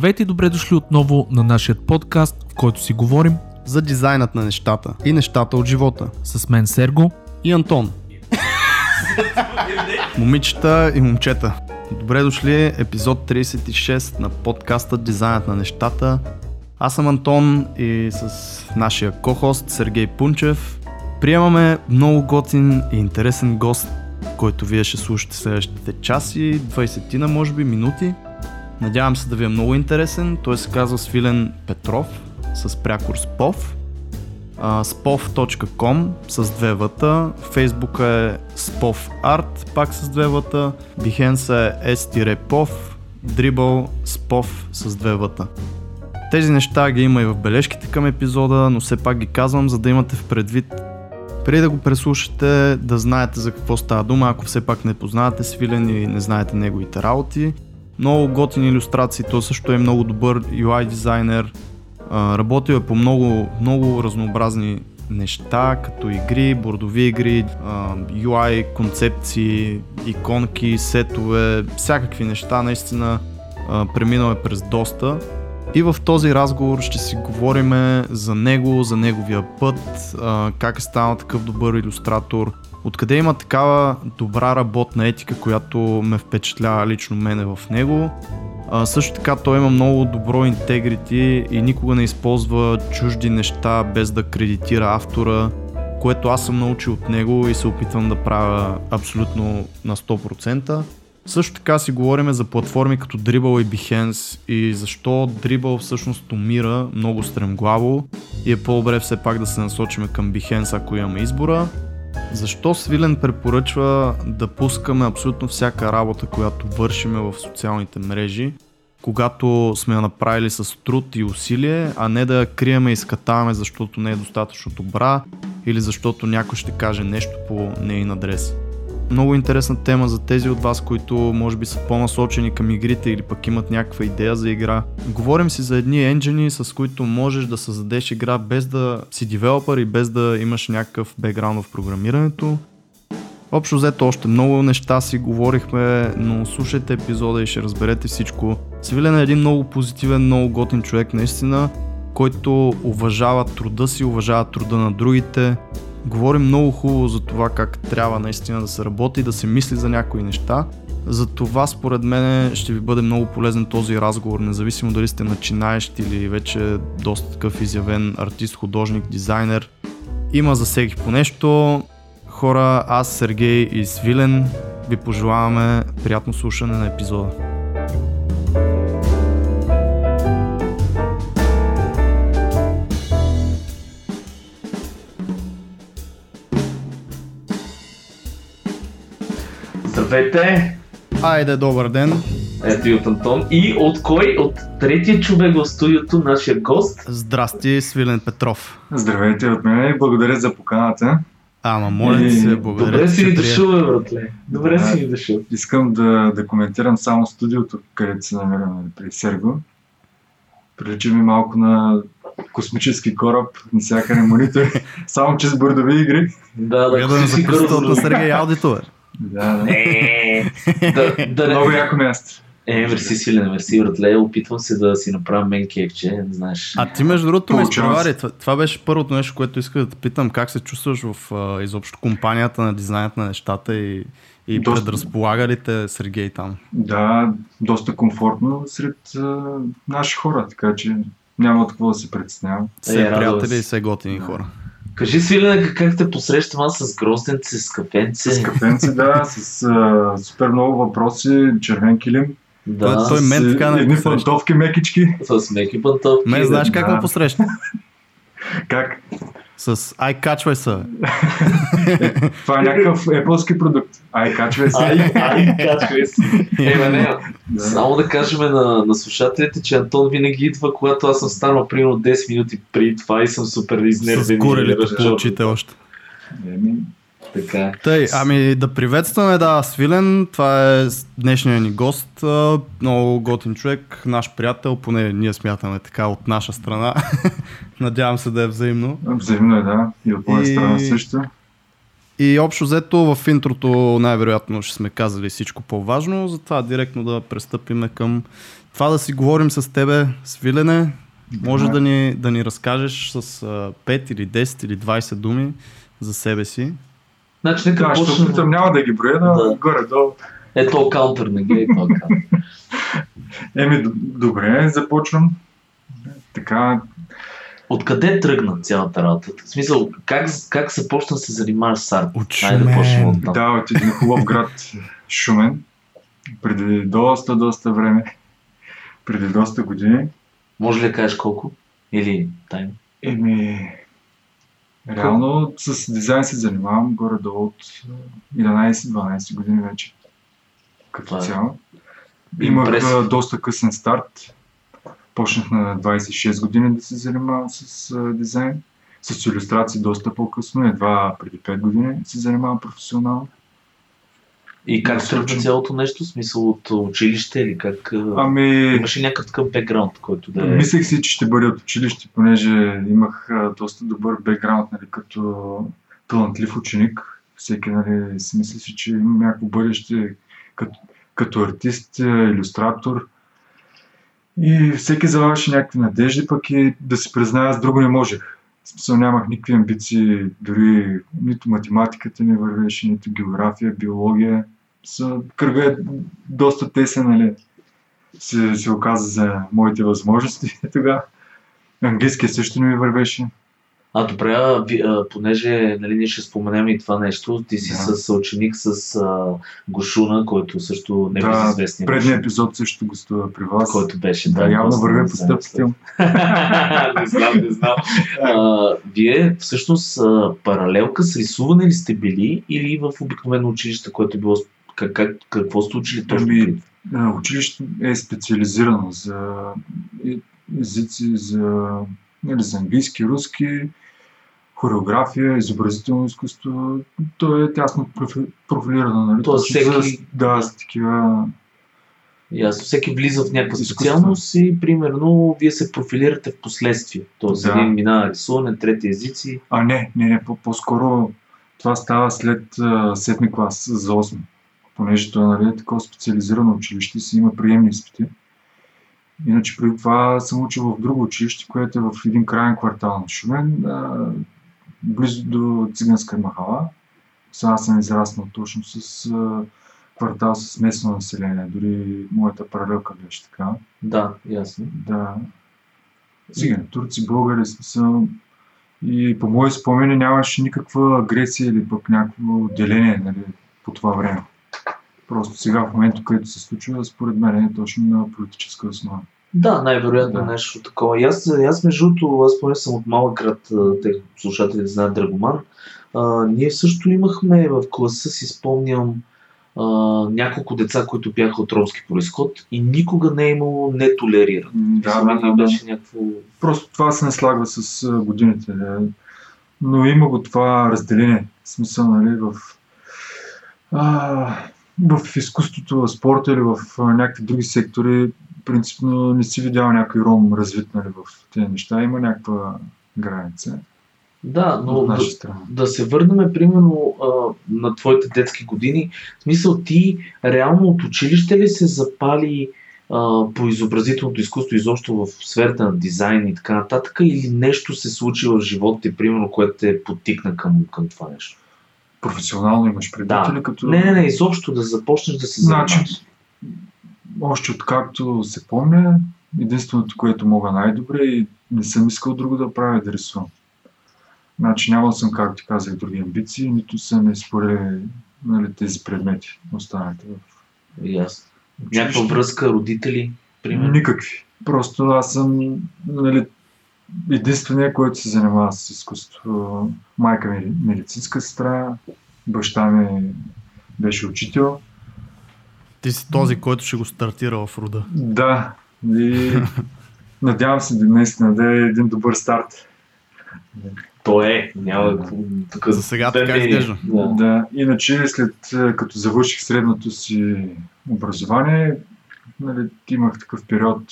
Здравейте и добре дошли отново на нашия подкаст, в който си говорим за дизайнът на нещата и нещата от живота. с мен Серго. И Антон. Момичета и момчета. Добре дошли, епизод 36 на подкаста Дизайнът на нещата. Аз съм Антон и с нашия кохост Сергей Пунчев приемаме много готин и интересен гост, който вие ще слушате следващите часи, 20 на може би минути. Надявам се да ви е много интересен. Той се казва Свилен Петров с прякор СПОВ. Spov.com с две въта, Фейсбука е SPOVART, пак с две въта, Behance е s-pov, Dribble SPOV с две въта. Тези неща ги има и в бележките към епизода, но все пак ги казвам, за да имате в предвид преди да го преслушате, да знаете за какво става дума, ако все пак не познавате Свилен и не знаете неговите работи. Много готини иллюстрации, той също е много добър UI дизайнер, работил е по много, много разнообразни неща, като игри, бордови игри, UI, концепции, иконки, сетове, всякакви неща, наистина преминал е през доста. И в този разговор ще си говорим за него, за неговия път, как е станал такъв добър иллюстратор, откъде има такава добра работна етика, която ме впечатлява лично мене в него. А, също така той има много добро интегрити и никога не използва чужди неща без да кредитира автора, което аз съм научил от него и се опитвам да правя абсолютно на 100%. Също така си говорим за платформи като Dribble и Behance и защо Dribble всъщност умира много стремглаво и е по-добре все пак да се насочим към Behance, ако имаме избора. Защо Свилен препоръчва да пускаме абсолютно всяка работа, която вършиме в социалните мрежи, когато сме я направили с труд и усилие, а не да криеме и скатаваме, защото не е достатъчно добра или защото някой ще каже нещо по нейн адрес. Много интересна тема за тези от вас, които може би са по-насочени към игрите или пък имат някаква идея за игра. Говорим си за едни енджини, с които можеш да създадеш игра без да си девелопър и без да имаш някакъв бекграунд в програмирането. Общо взето още много неща си говорихме, но слушайте епизода и ще разберете всичко. Свилен е един много позитивен, много готин човек наистина, който уважава труда си, уважава труда на другите. Говори много хубаво за това как трябва наистина да се работи, да се мисли за някои неща. За това според мен ще ви бъде много полезен този разговор, независимо дали сте начинаещ или вече доста такъв изявен артист, художник, дизайнер. Има за всеки по нещо. Хора, аз, Сергей и Свилен ви пожелаваме приятно слушане на епизода. Здравейте! Айде, добър ден! Ето и от Антон. И от кой? От третия човек в студиото, нашия гост. Здрасти, Свилен Петров. Здравейте от мен и благодаря за поканата. Ама, моля ти се, благодаря. Добре си ни дошъл, братле. Добре Да. си ни дошъл. Искам да, да коментирам само студиото, където се намираме при Серго. Прилича ми малко на космически кораб, навсякъде монитори, само че с бордови игри. Да, да, гързо. на Сергей Аудито, бе. Да, да. Е, да, да Много яко място. Е, мерси, Свилен, мерси, братле. Опитвам се да си направя мен кекче, не знаеш. А ти между другото ме изпревари. се. Това, това беше първото нещо, което исках да те питам. Как се чувстваш в а, изобщо компанията на дизайнът на нещата и, и Доста. предразполага ли те Сергей там? Да, доста комфортно сред а, наши хора, така че няма от какво да се притеснявам. Все радва приятели се. и все готини Да. хора. Кажи, Свилен, как, как те посрещам аз с грозденце, с кафенце? С кафенци, да, с а, супер много въпроси, червен килим, Да, Той с мен така не едни пантовки мекички. с меки пантовки. Ме знаеш как да. ме посрещна? Как? С ай качвай се. Това е някакъв Apple продукт. Ай, качвай се. Ай, ай, качвай се. Е, не. Само да кажем на, на слушателите, че Антон винаги идва, когато аз съм станал примерно 10 минути преди това и съм супер изнервен. С и горелите по очите още. Еми, Така. Тъй, ами да приветстваме, да, Свилен, това е днешният ни гост, много готин човек, наш приятел, поне ние смятаме така от наша страна. Надявам се да е взаимно. взаимно е, да. И от моя И- страна също. И общо взето в интрото най-вероятно ще сме казали всичко по-важно, затова директно да пристъпиме към това да си говорим с тебе, Свилене, може да ни, да ни разкажеш с а, 5 или 10 или 20 думи за себе си. Значи, нека Да, ще почнем. опитам, няма да ги броя, но Да. горе-долу. Ето каунтър на гей подкаст. Еми, д- добре, започвам. Така, Откъде тръгна цялата работа? В смисъл, как, как започна да се занимаваш с арт? От Хайде да почнем Шумен. от там. да, от един хубав град Шумен, преди доста, доста време, преди доста години. Може ли да кажеш колко? Или тайна? Еми, реално с дизайн се занимавам горе-долу от е, 11-12 години вече. Като е цяло. Имах Импресив. доста късен старт. Почнах на 26 години да се занимавам с а, дизайн. С иллюстрации доста по-късно, едва преди 5 години се занимавам професионално. И как тръгна цялото нещо? Смисъл от училище или как... Ами, Имаш ли някакъв такъв бекграунд, който да е... Мислех си, че ще бъде от училище, понеже имах доста добър бекграунд, нали, като талантлив ученик. Всеки нали, си мисли си, че има някакво бъдеще като, като артист, иллюстратор. И всеки залагаше някакви надежди, пък и да си призная, аз друго не можех. Смисъл нямах никакви амбиции, дори нито математиката не вървеше, нито география, биология. Са, кръга е доста тесен, нали се, се оказа за моите възможности тогава. Английския също не ми вървеше. А, добре, а, ви- а, понеже нали, ние ще споменем и това нещо, ти си Да. с ученик с а, Гошуна, който също не е Да, известен. Предния епизод също гостува при вас. който беше. да, явно гост на вървя по стъпките не знам, не знам. А, вие всъщност а, паралелка с рисуване ли сте били или в обикновено училище, което е било как, как, какво сте учили точно? Ами, Училището е специализирано за езици, за, нали, за английски, руски, хореография, изобразително изкуство. То е тясно профи- профилирано. Нали? Тоест за- всеки- Да, с такива Ясно, всеки влиза в някаква Изкуство. специалност и примерно вие се профилирате в последствие. Тоест Да. един минава рисуване, трети езици. А, не, не, не, по- по-скоро това става след а, седми клас за 8. Понеже то нали, е такова специализирано училище си има приемни изпити. Иначе преди това съм учил в друго училище, което е в един крайен квартал на Шумен, близо до циганска махала. Сега съм израснал точно с квартал с местно население. Дори моята паралелка беше така. Да, ясно. Да. Цигани, турци, българи, смисъл. И по мои спомени нямаше никаква агресия или пък някакво деление нали, по това време. Просто сега в момента, където се случва, според мен е точно на политическа основа. Да, най-вероятно Да. нещо такова. И аз, аз между другото, аз поне съм от малък град, а, те слушателите знаят Драгоман. А, ние също имахме в класа, си спомням, а, няколко деца, които бяха от ромски происход и никога не е имало нетолериран. М, За мен беше някакво... Просто това се наслагва с годините. Да. Но има го това разделение. В смисъл, нали, в, а, в изкуството, в спорта или в някакви други сектори, принципно не си видял някой ром развит нали, в тези неща. Има някаква граница Да, но да, да се върнем примерно а, на твоите детски години. В смисъл ти реално от училище ли се запали а, по изобразителното изкуство изобщо в сферата на дизайн и така нататък или нещо се случи в живота ти, примерно, което те подтикна към, към това нещо? Професионално имаш предвид Да. или като... Не, не, не, изобщо да започнеш да се Значи, занимаваш. Още откакто се помня, единственото, което мога най-добре и не съм искал друго да правя е да рисувам. Значи нямал съм, както ти казах, други амбиции, нито са ми спорили нали, тези предмети, останалите в Ясно. Някаква връзка, родители, примерно. Никакви. Просто аз съм нали, единствения, който се занимава с изкуство. Майка ми е медицинска сестра, баща ми беше учител. Ти си този, който ще го стартира в рода. Да, и надявам се да наистина да е един добър старт. То е, няма Да. тук. За сега две така мнения. изглежда. Да. Да, иначе след е, като завърших средното си образование, нали, имах такъв период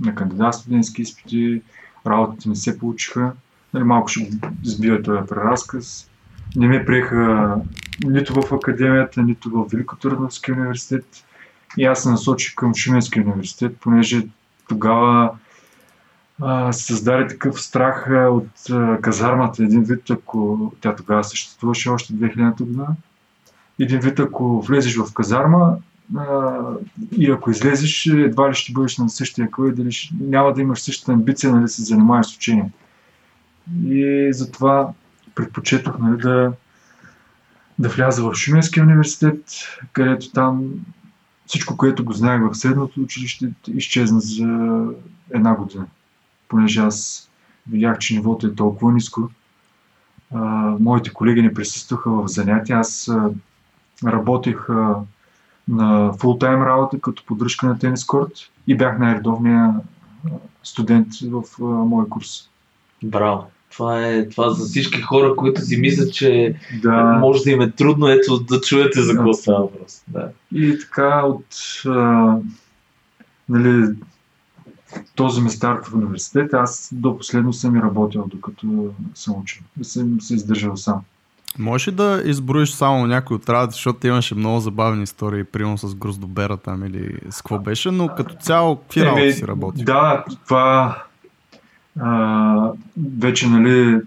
на кандидат студентски изпити, работите не се получиха. Нали, малко ще го този преразказ. Не ме приеха нито в академията, нито в Великотърновски университет. И аз се насочих към Шуменския университет, понеже тогава се създаде такъв страх от а, казармата. Един вид, ако тя тогава съществуваше още 2000 година, един вид, ако влезеш в казарма и ако излезеш, едва ли ще бъдеш на същия кръг, дали ще, няма да имаш същата амбиция нали, да се занимаваш с учение. И затова предпочетох нали, да, да вляза в Шуменския университет, където там всичко, което го знаех в средното училище, изчезна за една година. Понеже аз видях, че нивото е толкова ниско. А, моите колеги не присъстваха в занятия. Аз а, работех а, на фултайм работа като поддръжка на тенис корт и бях най-редовният студент в а, моя курс. Браво. Това е това за всички хора, които си мислят, че Да. може да им е трудно, ето да чуете за какво Да. става въпрос. Да. И така от а, нали, този ми старт в университет, аз до последно съм и работил, докато съм учил. Съм се издържал сам. Можеш ли да изброиш само някой от работи, защото имаше много забавни истории, примерно с Гроздобера там или с какво беше, но като цяло какви работи си работи? Да, това а, вече, нали,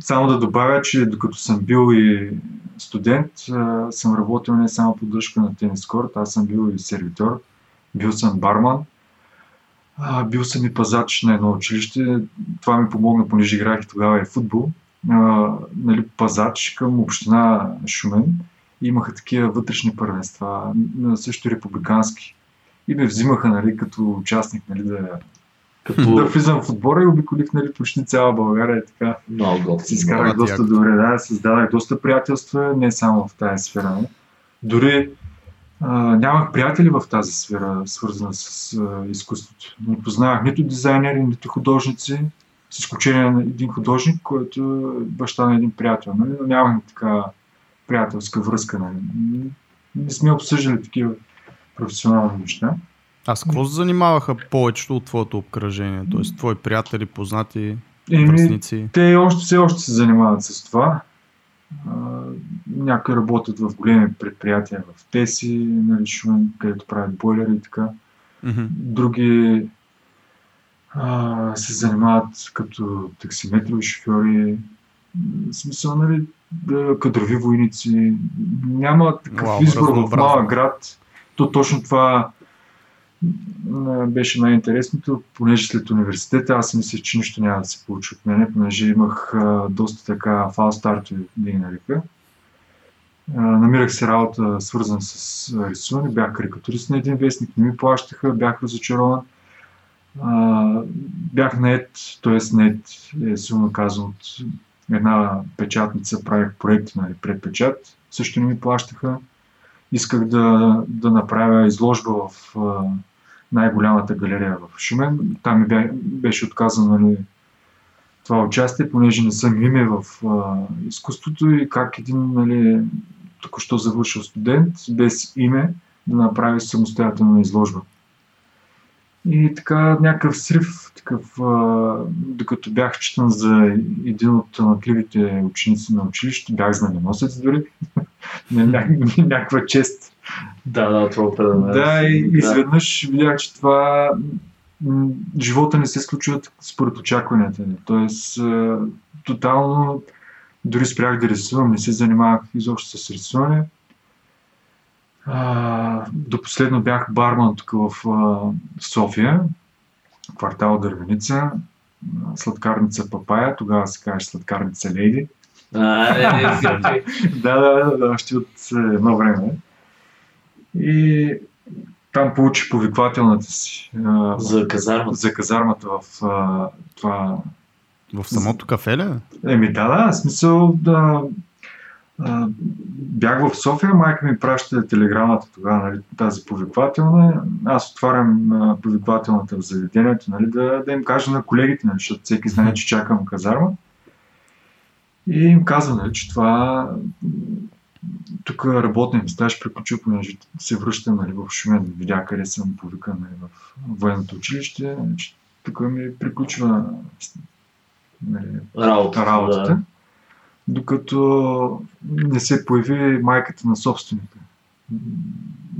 само да добавя, че докато съм бил и студент, а, съм работил не само поддръжка на тенис корт, аз съм бил и сервитор, бил съм барман, а, бил съм и пазач на едно училище. Това ми помогна, понеже играх и тогава и футбол. А, нали, пазач към община Шумен. Имаха такива вътрешни първенства, също републикански. И ме взимаха нали, като участник нали, да, да Като влизам в отбора и обиколих нали, почти цяла България. и Така. много Си изкарах Много доста яко. добре, да, създадах доста приятелства, не само в тази сфера. Не. Дори а, нямах приятели в тази сфера, свързана с а, изкуството. Не познавах нито дизайнери, нито художници, с изключение на един художник, който е баща на един приятел. Нали? Но нямахме така приятелска връзка. Нали? Не сме обсъждали такива професионални неща. А с какво се занимаваха повечето от твоето обкръжение? Тоест, твои приятели, познати, връзници? Те още, все още се занимават с това. Някои работят в големи предприятия в Теси, нали, където правят бойлери и така. Други а, се занимават като таксиметрови шофьори. В смисъл, нали, кадрови войници. Няма такъв Вау, избор в малък град. То точно това беше най-интересното, понеже след университета аз си мислех, че нищо няма да се получи от мене, понеже имах а, доста така фал стартове, да ги нарека. А, намирах се работа свързан с рисуване, бях карикатурист на един вестник, не ми плащаха, бях разочарован. Бях нет, т.е. нет е силно казано от една печатница, правих проекти, нали, предпечат, също не ми плащаха. Исках да, да направя изложба в а, най-голямата галерия в Шумен. Там ми бе, беше отказано нали, това участие, понеже не съм име в а, изкуството и как един нали, току-що завършил студент без име да направи самостоятелна изложба. И така някакъв срив, такъв, а, докато бях считан за един от талантливите ученици на училище, бях знаменосец дори, някаква чест. Да, да, това определено. Да, и изведнъж видях, че това живота не се случва според очакванията ни. Тоест, тотално дори спрях да рисувам, не се занимавах изобщо с рисуване. А, до последно бях барман тук в а, София, квартал Дървеница, сладкарница Папая, тогава се казваше сладкарница Лейди. Не, не, не, да, да, да, още от е, едно време. И там получи повиквателната си а, За казармата. за казармата в а, това. В самото кафе ли? Еми да, да, смисъл да. А, бях в София, майка ми праща телеграмата тогава, нали, тази повиквателна. Аз отварям а, повиквателната в заведението, нали, да, да им кажа на колегите, нали, защото всеки знае, че чакам казарма. И им казвам, нали, че това тук работния ми стаж приключил, понеже се връщам нали, в Шумен, видя къде съм повикан нали, в военното училище, тук ми приключва нали, Работа. работата, Да. Докато не се появи майката на собственика.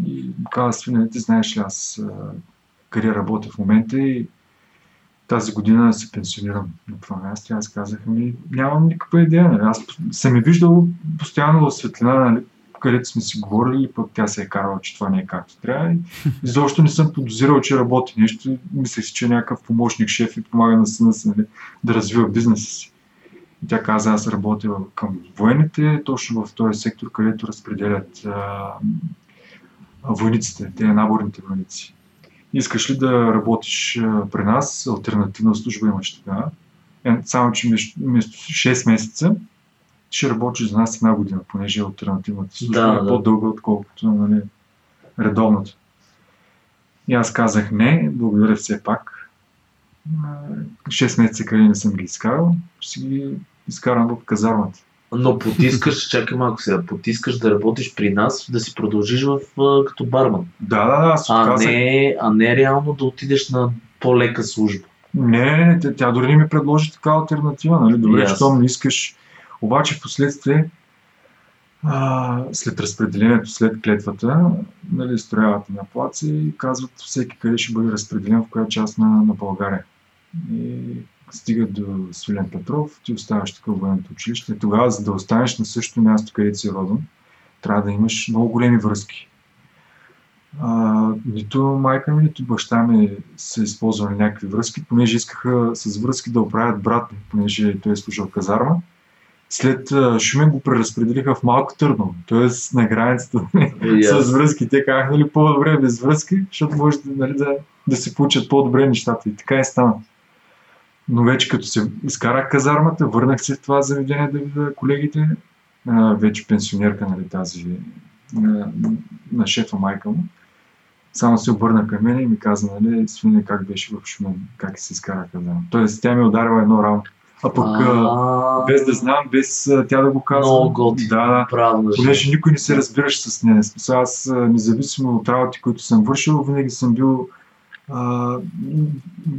и каза, свине, ти знаеш ли аз къде работя в момента и тази година се пенсионирам на това място. Аз казах, ми, нямам никаква идея. Нали? Аз съм ми виждал постоянно в светлина, нали? където сме си говорили, пък тя се е карала, че това не е както трябва. И изобщо не съм подозирал, че работи нещо. Мислех си, че е някакъв помощник шеф и помага на сина си нали, да развива бизнеса си. Тя каза, аз работя към военните, точно в този сектор, където разпределят а, войниците, те наборните войници. Искаш ли да работиш при нас, альтернативна служба имаш тогава, е, само че вместо 6 месеца ще работиш за нас една година, понеже альтернативната служба Да, е да. по-дълга, отколкото нали, редовната. И аз казах не, благодаря все пак. А, 6 месеца къде не съм ги изкарал, ще си ги изкарам в казармата. Но потискаш, чакай малко сега, потискаш да работиш при нас, да си продължиш в, като барман. Да, да, да, аз А не, а не реално да отидеш на по-лека служба. Не, не, не, тя, дори не ми предложи така альтернатива, нали? Добре, Ясно. щом не искаш. Обаче в последствие, а, след разпределението, след клетвата, нали, строяват на плац и казват всеки къде ще бъде разпределен в коя част на, на България. И стигат до Свилен Петров, ти оставаш тук в военното училище. Тогава, за да останеш на същото място, където си роден, трябва да имаш много големи връзки. А, нито майка ми, нито баща ми са използвали някакви връзки, понеже искаха с връзки да оправят брат ми, понеже той е служил казарма. След Шумен го преразпределиха в Малко Търново, т.е. на границата И с аз- връзки. Те казаха, нали, по-добре без връзки, защото може нали, да, да се получат по-добре нещата. И така и стана. Но вече като се изкарах казармата, върнах се в това заведение да видя колегите, а, вече пенсионерка, нали, тази на, на шефа майка му. Само се обърна към мен и ми каза, нали, свине как беше в Шумен, как се изкара казарма. Тоест, тя ми ударила едно рамо. А пък, а, без да знам, без тя да го казва. Много готино. Да, да. Правда. Понеже никой не се разбираш с нея. Смисъл, Аз, независимо от работи, които съм вършил, винаги съм бил а,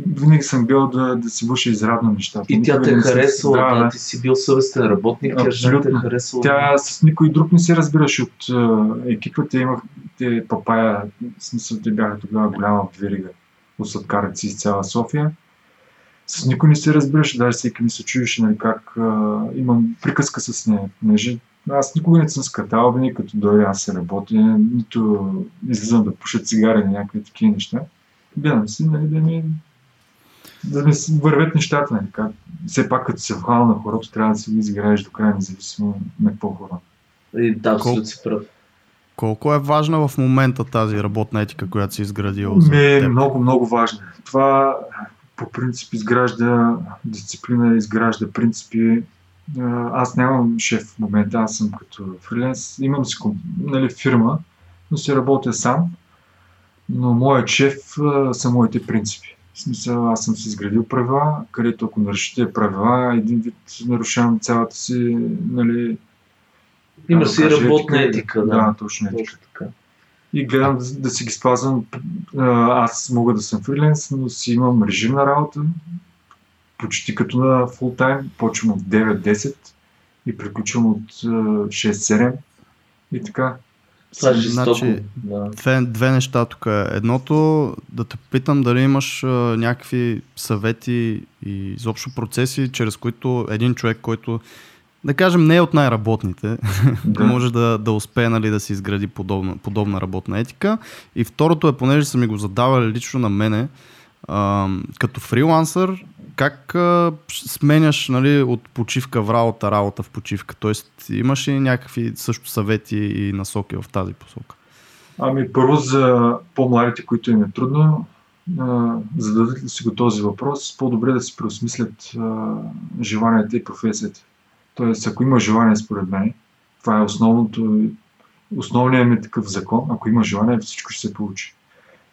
винаги съм бил да, да си върша изрядно нещата. И тя те е харесала, Да, да, ти си бил съвестен работник, тя жена те е харесала. Тя с никой друг не се разбираше от а, екипа. Те имахте папая, в смисъл те бяха тогава голяма верига от сладкарици из цяла София. С никой не се разбираше, даже всеки ми се чудеше нали, как а, имам приказка с нея. Понеже аз никога не съм скатал, винаги като дойде аз се работя, нито излизам да пуша цигари на някакви такива неща. Гледам си, нали, да ми да ми си вървят нещата. Нали, как. Все пак като се вхвана на хорото, трябва да си го изиграеш до края, независимо на какво хора. И, да, абсолютно си прав. Колко е важна в момента тази работна етика, която си изградил за Ми е теб? много, много важно. Това по принцип изгражда дисциплина, изгражда принципи. Аз нямам шеф в момента, аз съм като фриленс. Имам си нали, фирма, но си работя сам. Но моят шеф а, са моите принципи. В смисъл, аз съм си изградил правила, където ако нарушите правила, един вид нарушавам цялата си, нали... Има си работна етика, да. Да, точно етика така. и гледам да, да си ги спазвам. Аз мога да съм фриленс, но си имам режим на работа, почти като на фул тайм. Почвам от 9-10 и приключвам от а, 6-7 и така. Това е жестоко. Значи, да. Две, две неща тук. Едното, да те попитам дали имаш а, някакви съвети и изобщо процеси, чрез които един човек, който да кажем не е от най-работните, да. може да, да успее нали, да си изгради подобна, подобна работна етика. И второто е, понеже са ми го задавали лично на мене, а, като фрилансър, как а, сменяш нали, от почивка в работа, работа в почивка? Тоест, имаш ли някакви също съвети и насоки в тази посока? Ами първо за по-младите, които им е трудно, а, зададат ли си го този въпрос, по-добре да си преосмислят желанията и професията. Тоест, ако има желание, според мен, това е основното, основният ми такъв закон, ако има желание, всичко ще се получи.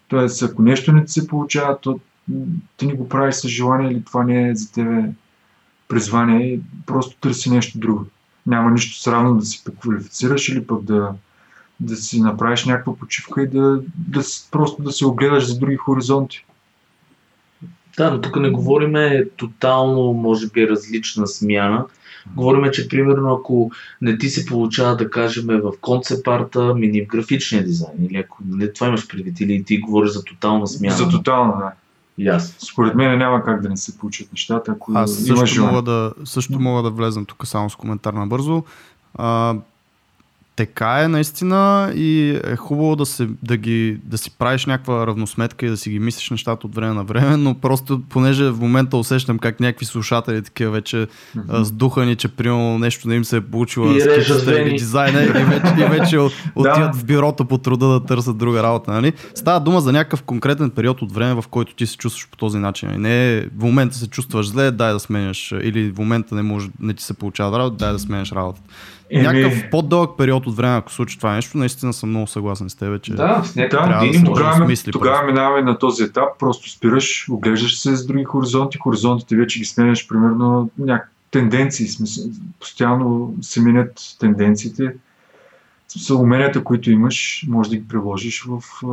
Тоест, ако нещо не ти се получава, то ти не го правиш с желание или това не е за тебе призвание просто търси нещо друго. Няма нищо срамно да се преквалифицираш или пък да, да си направиш някаква почивка и да, да просто да се огледаш за други хоризонти. Да, но тук не говориме тотално, може би, различна смяна. Говориме, че примерно ако не ти се получава да кажем в концепт-арта, мини в графичния дизайн, или ако не това имаш предвид, или ти говориш за тотална смяна. За тотално, да. Ясно. Според мен няма как да не се получат нещата, ако Аз също мога, да, също мога да влезам тук само с коментар набързо. А, така е наистина и е хубаво да, се, да, ги, да си правиш някаква равносметка и да си ги мислиш нещата от време на време, но просто понеже в момента усещам как някакви слушатели такива вече а, сдухани, че примерно нещо не им се е получило И с режат скицата или дизайна и вече, и вече от- отиват Да. в бюрото по труда да търсят друга работа. Нали? Става дума за някакъв конкретен период от време, в който ти се чувстваш по този начин. И не е в момента се чувстваш зле, дай да сменяш. Или в момента не, може, не ти се получава работа, дай да сменяш работата. Еми- Някакъв по-дълъг период от време, ако случи това нещо, наистина съм много съгласен с теб, че Да, някакви Да, да тогава- смисли тогава минаваме на този етап, просто спираш, оглеждаш се с други хоризонти, хоризонтите вече ги сменяш, примерно някакви тенденции, смисъл, постоянно се минят тенденциите, са уменията, които имаш, може да ги приложиш в а,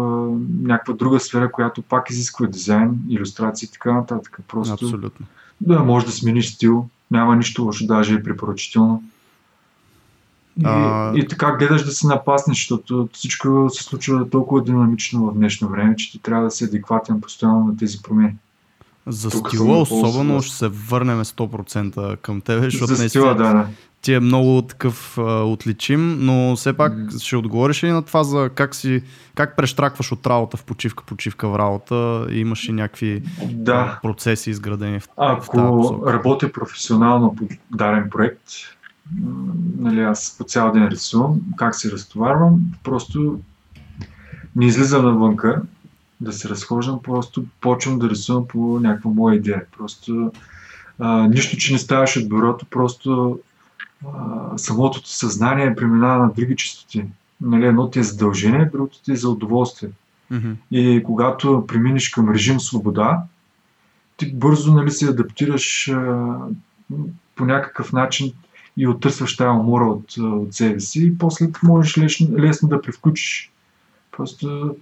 някаква друга сфера, която пак изисква дизайн, иллюстрации и така нататък. Просто абсолютно. да, може да смениш стил, няма нищо лошо, даже е препоръчително. И, А- и така гледаш да се напаснеш, защото всичко се случва толкова динамично в днешно време, че ти трябва да си адекватен постоянно на тези промени. За Тук стила особено ще се върнем 100% към тебе, защото За стила, да, да. ти е много такъв а, отличим, но все пак М. ще отговориш ли на това за как си, как прещракваш от работа в почивка, почивка в работа и имаш ли някакви Да, процеси изградени в, в тази ако работя професионално по даден проект, нали, аз по цял ден рисувам, как се разтоварвам, просто не излизам навънка да се разхождам, просто почвам да рисувам по някаква моя идея. Просто а, нищо, че не ставаш от бюрото, просто а, самото съзнание преминава на други частоти. Нали, едно ти е задължение, другото ти е за удоволствие. Мгм. И когато преминеш към режим свобода, ти бързо нали, се адаптираш а, по някакъв начин и оттърсваш тази умора от, от себе си и после можеш лесно, лесно да превключиш. Просто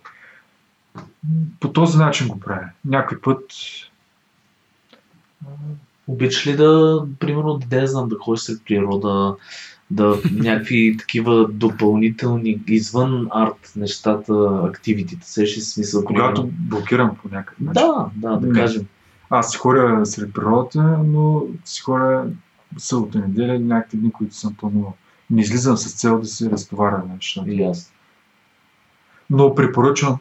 по този начин го правя. Някой път Обичаш ли да, примерно, да знам, да ходиш сред природа, да някакви такива допълнителни, извън арт нещата, активитите, сеш ли смисъл? когато примерно? блокирам по някакъв начин. Да, да, да Не. кажем. Аз си ходя сред природата, но си ходя събота неделя или някакви дни, които съм планувал. Не излизам с цел да се разтоваря на нещата. И аз. Но препоръчвам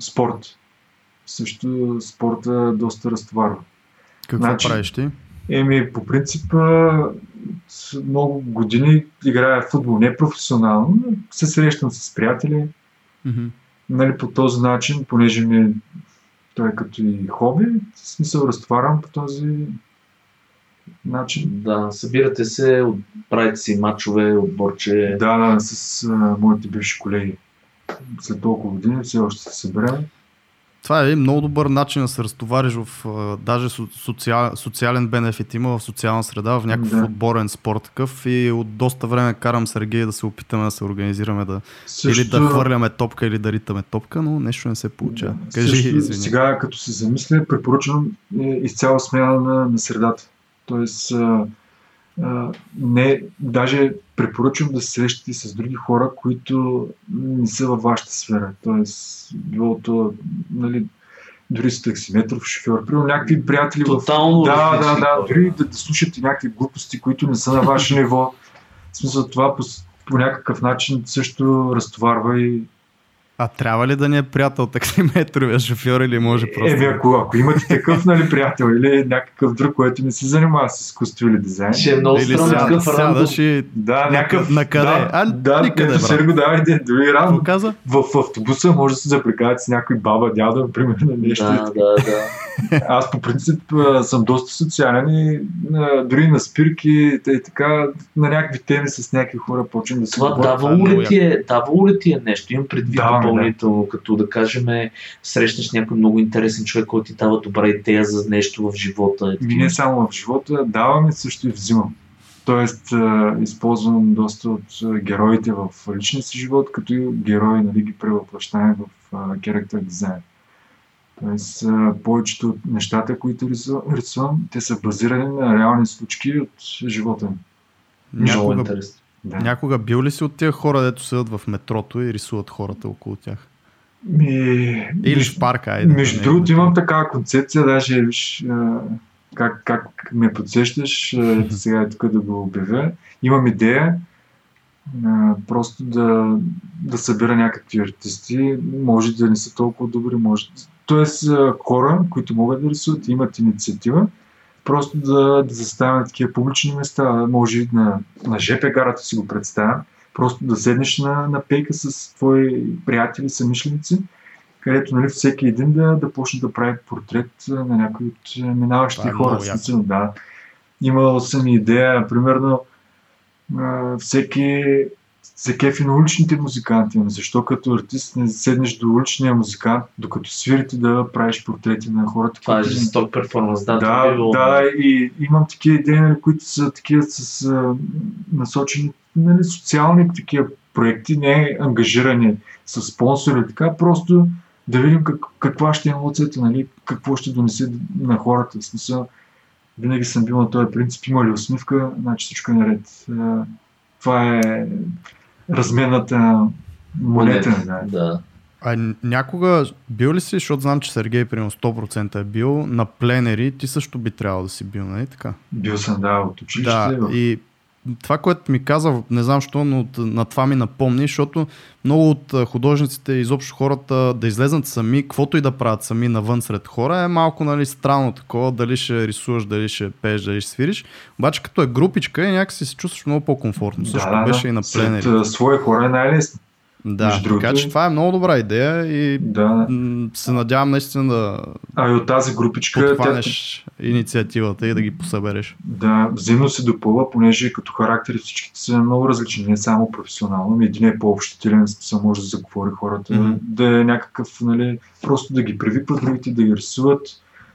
спорт. Също спорта доста разтоварва. Какво значи- правиш ти? Еми, по принцип, много години играя в футбол не професионално, но се срещам с приятели. Мгм. Нали, по този начин, понеже ми е- той е като и хоби, в смисъл разтоварвам по този начин. Да, събирате се, правите си матчове, отборче. Да, да, с а, моите бивши колеги. След толкова години все още се събираме. Това е много добър начин да се разтовариш в а, даже со, социал, социален бенефит има в социална среда, в някакъв Да. отборен спорт такъв и от доста време карам Сергей да се опитаме да се организираме да Също, или да хвърляме топка или да ритаме топка, но нещо не се получава. Кажи, също, извини. сега, като се замисля, препоръчвам е, изцяло смяна на, на средата. Тоест, а, а, не, даже препоръчвам да се срещате с други хора, които не са във вашата сфера. Тоест, било то, нали, дори с таксиметров шофьор, примерно някакви приятели в Тотално Да, да, да, хора. дори да, да слушате някакви глупости, които не са на ваше ниво. В смисъл това по, по някакъв начин също разтоварва и... А трябва ли да ни е приятел таксиметровия шофьор или може просто? Еми, ако, ако имате такъв нали, приятел или някакъв друг, който не се занимава с изкуство или дизайн. Ще е много или странно сяда, такъв рандом. сядаш и Да, някакъв... на къде? Да, А, да, никъде, ето брат. Серго, давайте, дори рано. каза? В, в автобуса може да се запрекавате с някой баба, дядо, примерно нещо. Да, да, да. Аз по принцип съм доста социален и дори на спирки и така на някакви теми с някакви хора почвам да се Това говоря. това е давало ли, ти е, давало ли ти е нещо? Имам предвид Да, допълнително, като да кажем, срещнеш някой много интересен човек, който ти дава добра идея за нещо в живота. Ами не само в живота, давам и също и взимам. Тоест, а, използвам доста от героите в личния си живот, като и герои нали, ги превъплъщаваме в character дизайн. Тоест, а, повечето от нещата, които рису- рисувам, те са базирани на реални случки от живота ми. Много Някога, интересно. Да. някога бил ли си от тия хора, дето седат в метрото и рисуват хората около тях? Ми, Или между- в парка, айде. Между не, другото имам такава концепция, даже виж как, как ме подсещаш, сега е тук да го обявя. Имам идея а, просто да, да събера някакви артисти, може да не са толкова добри, може. Тоест хора, които могат да рисуват, имат инициатива, просто да, да заставя на такива публични места, може и на, на ЖП гарата си го представя, просто да седнеш на, на пейка с твои приятели, съмишленици където нали, всеки един да, да почне да прави портрет на някой от минаващите е хора. смисъл, да. Имал съм идея, примерно, всеки се кефи на уличните музиканти. Ами Защо като артист не седнеш до уличния музикант, докато свирите да правиш портрети на хората? Това е жесток перформанс. Да, да, би било. да, и имам такива идеи, нали, които са такива с а, насочени нали, социални такива проекти, не ангажирани с спонсори така, просто да видим как, каква ще е емоцията, нали, какво ще донесе на хората. В смисъл, винаги съм бил на този принцип, има ли усмивка, значи всичко е наред. Това е разменната монета. Да. да. А някога бил ли си, защото знам, че Сергей примерно 100% е бил на пленери, ти също би трябвало да си бил, нали така? Бил съм, да, от училище. Да, и това, което ми каза, не знам защо, но на това ми напомни, защото много от художниците, изобщо хората да излезнат сами, каквото и да правят сами навън сред хора, е малко нали, странно такова, дали ще рисуваш, дали ще пееш, дали ще свириш. Обаче като е групичка, някакси се чувстваш много по-комфортно. Също беше и на пленери. Сред свои хора е най-лесно. Да, между другото- така че това е много добра идея и Да. се надявам наистина да А и от тази групичка тя, подхванеш инициативата и да ги посъбереш. да, взаимно се допълва, понеже като характери всичките са много различни, не само професионално, ами един е по-общителен, смисъл може да заговори хората, Мгм. да е някакъв, нали, просто да ги привикват, другите да ги рисуват.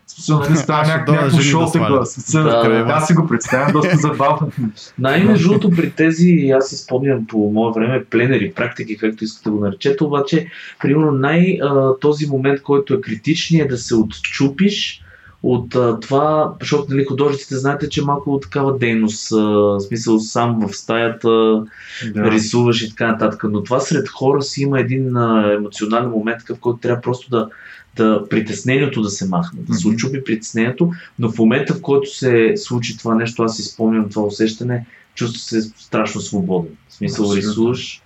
Смисъл, нали, става няк- някакво шоу такова. Да. Аз си го представям доста забавно. Най-между другото при тези, аз си спомням по мое време, пленери, практики, както искате да го наречете, обаче, примерно най- този момент, който е критичният е да се отчупиш от а, това, защото нали, художниците знаете, че малко от такава дейност, а, в смисъл сам в стаята, Да. рисуваш и така нататък. Но това сред хора си има един а, емоционален момент, в който трябва просто да, да притеснението да се махне, да се Мгм. отчупи притеснението, но в момента, в който се случи това нещо, аз си спомням това усещане, чувствам се страшно свободен. В смисъл, Абсолютно. рисуваш,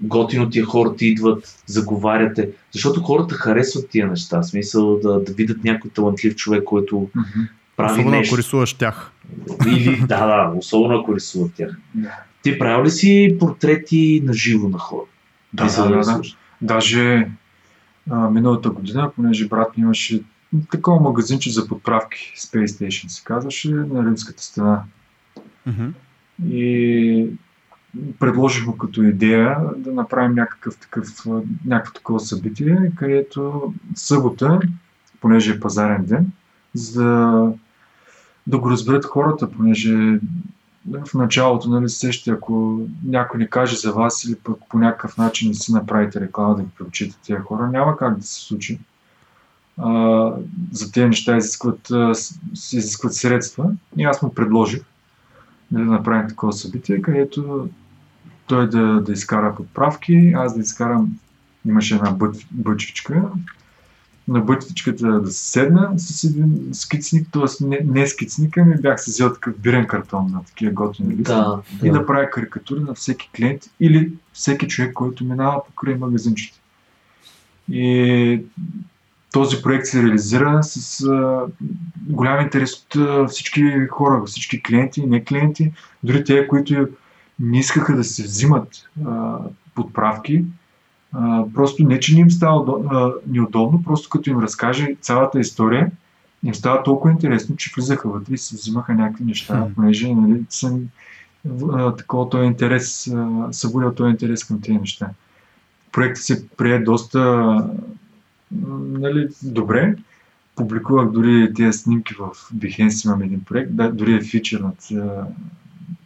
готино тия хора ти идват, заговаряте, защото хората харесват тия неща, в смисъл да, да видят някой талантлив човек, който Мгм. прави Особено нещо. ако рисуваш тях. Или, да, да, особено ако рисуват тях. Ти правил ли си портрети на живо на хора? Да, да, да, да. рисуваш? Даже а, миналата година, понеже брат ми имаше такова магазинче за подправки, Space Station се казваше, на Римската стена. Мгм. И предложих му като идея да направим някакъв такъв, някакво такова събитие, където събота, понеже е пазарен ден, за да го разберат хората, понеже в началото, нали, се сещате, ако някой не каже за вас или пък по някакъв начин не си направите реклама да ги приучите тези хора, няма как да се случи. А, за тези неща изискват, изискват средства и аз му предложих нали, да направим такова събитие, където той да, да изкара подправки, аз да изкарам, имаше една бът, бъчвичка, на бъчвичката да се седна с един скицник, т.е. Не, не скицник, ами бях си взел такъв бирен картон на такива готини листи Да, и да. правя карикатури на всеки клиент или всеки човек, който минава покрай магазинчето. И този проект се реализира с а, голям интерес от а, всички хора, всички клиенти не клиенти, дори те, които не искаха да се взимат а, подправки. А, просто не, че не им става а, неудобно, просто като им разкаже цялата история, им става толкова интересно, че влизаха вътре и се взимаха някакви неща, понеже нали, съм а, такова този интерес, а, събудил този интерес към тези неща. Проектът се прие доста нали, добре. Публикувах дори тези снимки в Behance, имам един проект, да, дори е фичърнат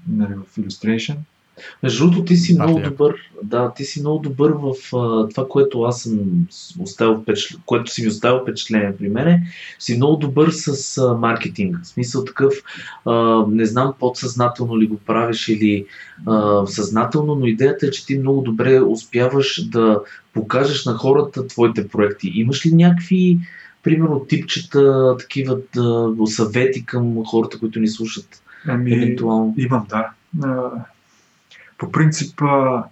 нали, в Illustration. Между другото, ти си Пак много яко. добър. Да, ти си много добър в а, това, което аз съм оставил впечатление, което си ми оставил впечатление при мене. Си много добър с а, маркетинг. В смисъл такъв, а, не знам подсъзнателно ли го правиш или а, съзнателно, но идеята е, че ти много добре успяваш да покажеш на хората твоите проекти. Имаш ли някакви, примерно, типчета, такива да, съвети към хората, които ни слушат? Ами, Евентуално. имам, да. По принцип, а,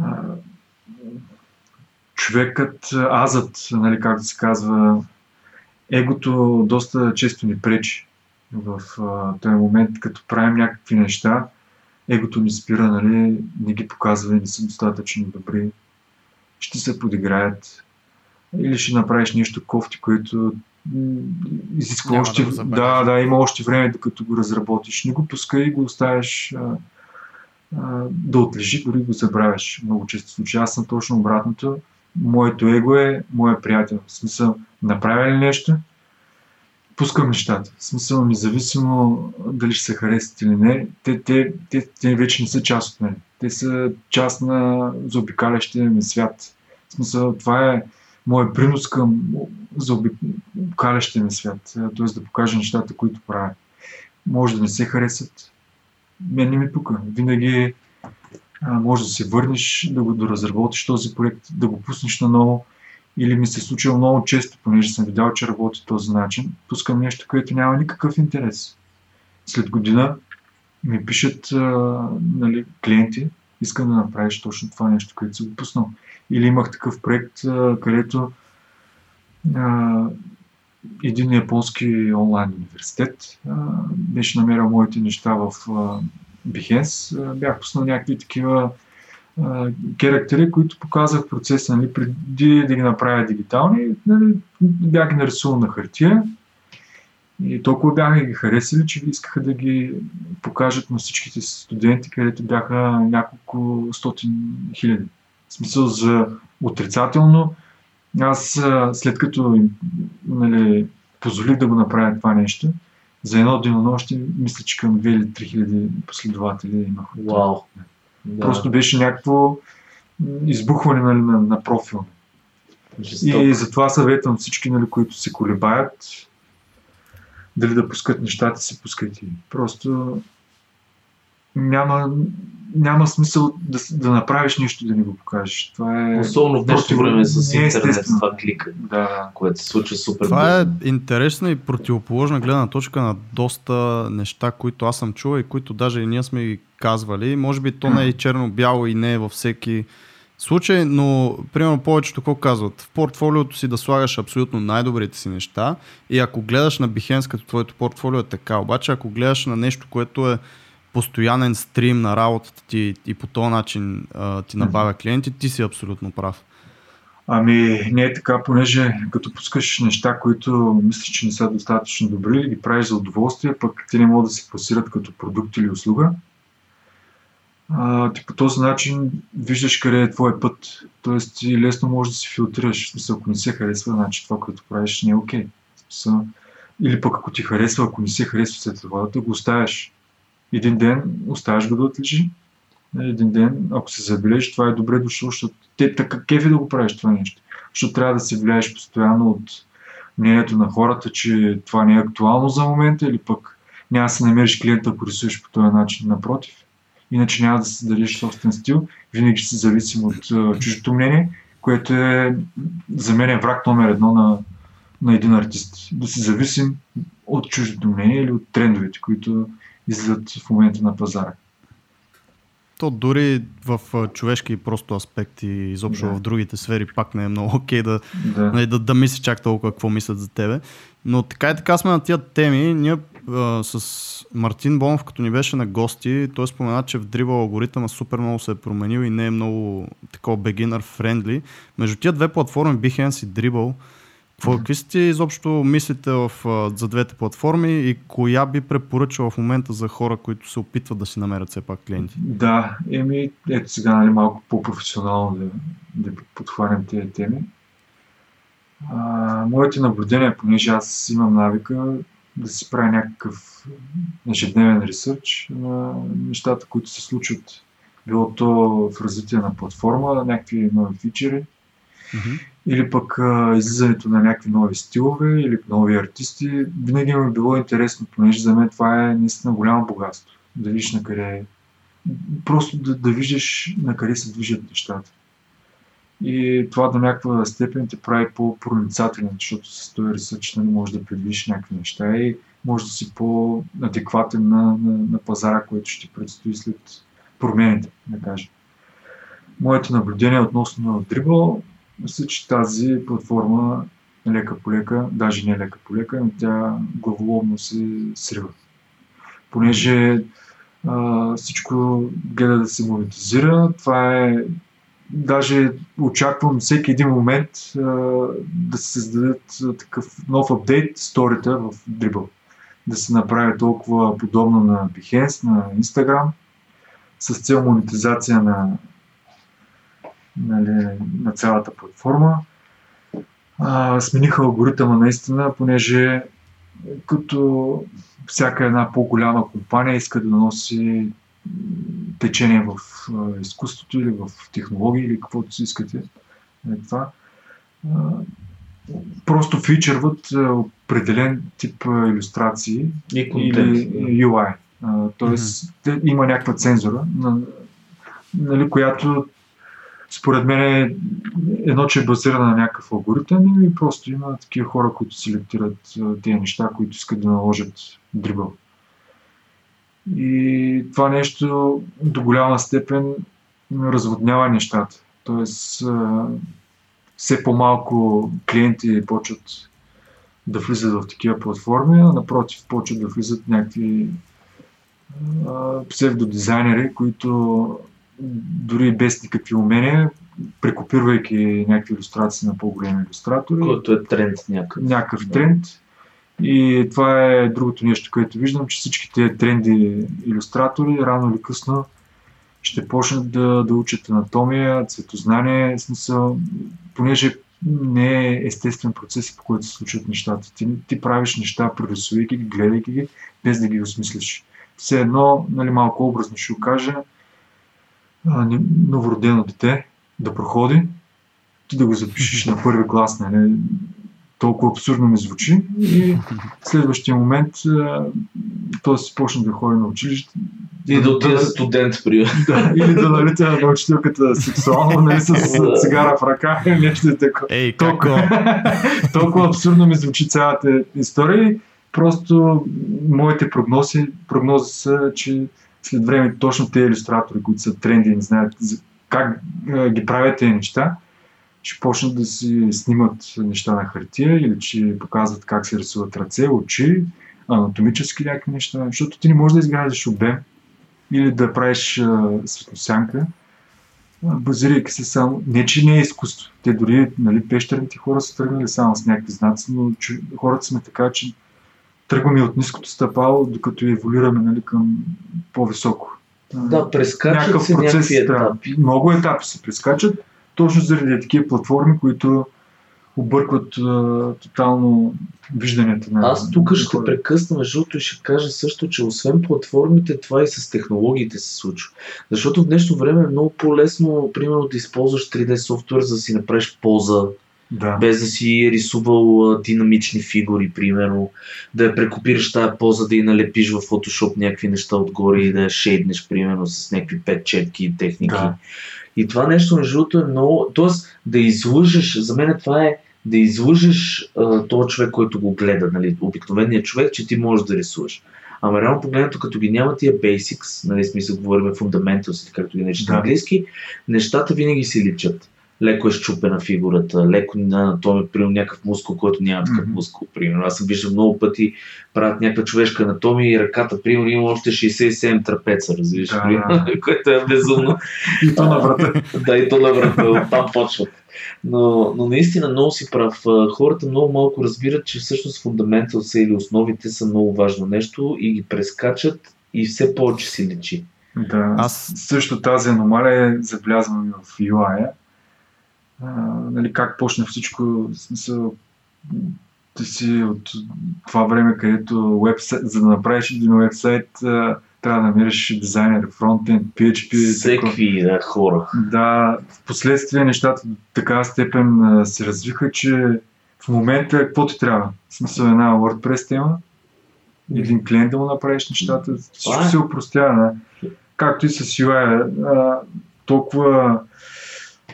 а, човекът, азът, нали, както се казва, егото доста често ни пречи в а, този момент, като правим някакви неща, егото ни спира, нали, не ги показва и не са достатъчно добри, ще се подиграят. Или ще направиш нещо кофти, което изисква Няма още... да да, да, има още време, докато го разработиш. Не го пускай и го оставяш а, да отлежи, дори го забравяш. Много често случаи. Аз съм точно обратното. Моето его е моя приятел. В смисъл, направя ли нещо, пускам нещата. В смисъл, независимо дали ще се харесат или не, те, те, те, те вече не са част от мен. Те са част на заобикалящия ми свят. В смисъл, това е моят принос към заобикалящия ми свят. Т.е. да покажа нещата, които правя. Може да не се харесат. Мен не ми пука. Винаги а, може да се върнеш, да го доразработиш този проект, да го пуснеш наново. Или ми се е случило много често, понеже съм видял, че работи този начин. Пускам нещо, което няма никакъв интерес. След година ми пишат а, нали, клиенти, искам да направиш точно това нещо, което си го пуснал. Или имах такъв проект, а, където а, един японски онлайн университет беше намерил моите неща в. А, бях пуснал някакви такива характери, които показвах процеса, нали, преди да ги направя дигитални, нали, бях ги нарисувал на хартия и толкова бяха ги харесали, че искаха да ги покажат на всичките си студенти, където бяха няколко стотин хиляди. В смисъл за отрицателно. Аз след като нали, позволих да го направя това нещо, за едно денонощие, мисля, че към 2 или 3 хиляди последователи имах. Вау. Да. Просто беше някакво избухване нали, на, на профил. И затова съветвам всички, нали, които се колебаят, дали да пускат нещата си, пускайте. Просто няма, няма смисъл да, да направиш нещо, да не го покажеш. Това е... Особено в днешно време с е интернет, това клика, Да, което се случва супер Това е интересна и противоположна гледна точка на доста неща, които аз съм чувал и които даже и ние сме ги казвали. Може би то не е черно-бяло и не е във всеки случай, но примерно повечето какво казват? В портфолиото си да слагаш абсолютно най-добрите си неща и ако гледаш на Behance като твоето портфолио е така, обаче ако гледаш на нещо, което е постоянен стрим на работата ти и по този начин а, ти набавя клиенти, ти си абсолютно прав. Ами не е така, понеже като пускаш неща, които мислиш, че не са достатъчно добри или ги правиш за удоволствие, пък те не могат да се пласират като продукт или услуга, а, ти по този начин виждаш къде е твой път. Тоест ти лесно можеш да си филтрираш. Смисъл, ако не се харесва, значи това, което правиш не е окей. Смисъл, Или пък ако ти харесва, ако не се харесва след това, да го оставяш. Един ден оставяш го да отлежи. Един ден, ако се забележиш, това е добре дошло, защото те така кефи да го правиш това нещо. Защото трябва да се влияеш постоянно от мнението на хората, че това не е актуално за момента или пък няма да се намериш клиента, ако рисуваш по този начин. Напротив. Иначе няма да си дадеш собствен стил. Винаги ще си зависим от а, чуждото мнение, което е за мен е враг номер едно на, на един артист. Да си зависим от чуждото мнение или от трендовете, които излизат в момента на пазара. То дори в човешки просто аспекти, изобщо Да. в другите сфери, пак не е много окей да, Да. нали, да, да мислиш чак толкова какво мислят за тебе. Но така и така сме на тия теми. Ние а, с Мартин Бонов, като ни беше на гости, той спомена, че в Dribble алгоритъма супер много се е променил и не е много такова beginner friendly. Между тия две платформи, Behance и Dribble, какви сте изобщо мислите в, за двете платформи и коя би препоръчала в момента за хора, които се опитват да си намерят все пак клиенти? Да, еми, ето сега нали, малко по-професионално да, да подхванем тези теми. А, моите наблюдения, понеже аз имам навика да си правя някакъв ежедневен ресърч на нещата, които се случват Било то в развитие на платформа, някакви нови фичери, Мгм. или пък а, излизането на някакви нови стилове, или нови артисти. Винаги ми е било интересно, понеже за мен това е наистина голямо богатство. Да видиш на къде е. Просто да, да виждаш на къде се движат нещата. И това до някаква степен те прави по-проницателен, защото с този ресърч нали, можеш да предвидиш някакви неща и може да си по-адекватен на, на, на пазара, който ще предстои след промените, да кажем. Моето наблюдение относно Dribble, мисля, че тази платформа лека по лека, даже не лека по лека, но тя главоломно се срива. Понеже а, всичко гледа да се монетизира, това е даже очаквам всеки един момент а, да се създадат такъв нов апдейт сторита в Dribble. Да се направи толкова подобно на Behance, на Instagram, с цел монетизация на, нали, на цялата платформа. А, смениха алгоритъма наистина, понеже като всяка една по-голяма компания иска да носи течение в изкуството или в технологии или каквото си искате. Е, това. Просто фичърват определен тип иллюстрации И контент. или UI. Тоест, те, има някаква цензура, на, нали, която според мен е едно, че е базирана на някакъв алгоритъм и просто има такива хора, които селектират тези неща, които искат да наложат дрибъл. И това нещо до голяма степен разводнява нещата. Тоест, все по-малко клиенти почват да влизат в такива платформи, а напротив, почват да влизат някакви псевдодизайнери, които дори без никакви умения, прекопирвайки някакви иллюстрации на по-големи иллюстратори, Който е тренд някакъв. някакъв тренд. И това е другото нещо, което виждам, че всички тези тренди иллюстратори рано или късно ще почнат да, да учат анатомия, цветознание, смисъл, понеже не е естествен процес, по който се случват нещата. Ти, ти правиш неща, прерисувайки ги, гледайки ги, без да ги осмислиш. Все едно, нали, малко образно ще го кажа, новородено дете да проходи, ти да го запишеш на първи клас, нали, толкова абсурдно ми звучи и в следващия момент той си почне да ходи на училище. И да отида студент, примерно. Да, или да налита на учителката сексуално, нали, с цигара в ръка, нещо такова. Ей? Толкова, толкова абсурдно ми звучи цялата история. Просто моите прогнози, прогнози са, че след време точно тези иллюстратори, които са тренди не знаят как а, ги правят тези неща, ще почнат да си снимат неща на хартия или че показват как се рисуват ръце, очи, анатомически някакви неща, защото ти не можеш да изграждаш обем или да правиш а, светосянка, базирайки се само, не че не е изкуство. Те дори, нали, пещерните хора са тръгнали само с някакви знаци, но че, хората сме така, че тръгваме от ниското стъпало, докато еволюираме нали, към по-високо. Да, прескачат се процес някакви етапи. Много етапи се прескачат, точно заради такива платформи, които объркват а, тотално вижданията на Аз тук ще хората. прекъсна и ще кажа също, че освен платформите, това и с технологиите се случва. Защото в днешно време е много по-лесно, примерно, да използваш 3D софтуер, за да си направиш поза, Да. без да си рисувал а, динамични фигури, примерно, да я прекопираш тази поза, да и налепиш в Photoshop някакви неща отгоре и да я шейднеш, примерно, с някакви пет четки и техники. Да. И това нещо, между другото, е много... Тоест, да излъжеш, за мен това е да излъжеш а, този човек, който го гледа, нали, обикновеният човек, че ти можеш да рисуваш. Ама реално погледнато, като ги няма тия basics, нали, смисъл говорим fundamentals, или както ги наричат Да. английски, нещата винаги си личат. Леко е щупена фигурата, леко на анатомия, примерно някакъв мускул, който няма такъв Мгм. мускул, примерно. Аз съм виждал много пъти правят някаква човешка анатомия и ръката, примерно, има още 67 трапеца, разбираш, Да, което е безумно. И то на врата. да, и то на врата, оттам почват. Но, но наистина много си прав. Хората много малко разбират, че всъщност фундаменталса или основите са много важно нещо и ги прескачат и все повече си личи. Да, Аз- Аз... също тази аномалия забелязвам и в UI. А, нали, как почна всичко, смисъл, ти си от това време, където вебсайт, за да направиш един вебсайт, трябва да намериш дизайнер, фронтенд, PHP. Всеки да, хора. Да, в последствие нещата до такава степен се развиха, че в момента какво ти трябва? В смисъл една WordPress тема, един клиент да му направиш нещата, всичко е. се упростява. Както и с UI. Толкова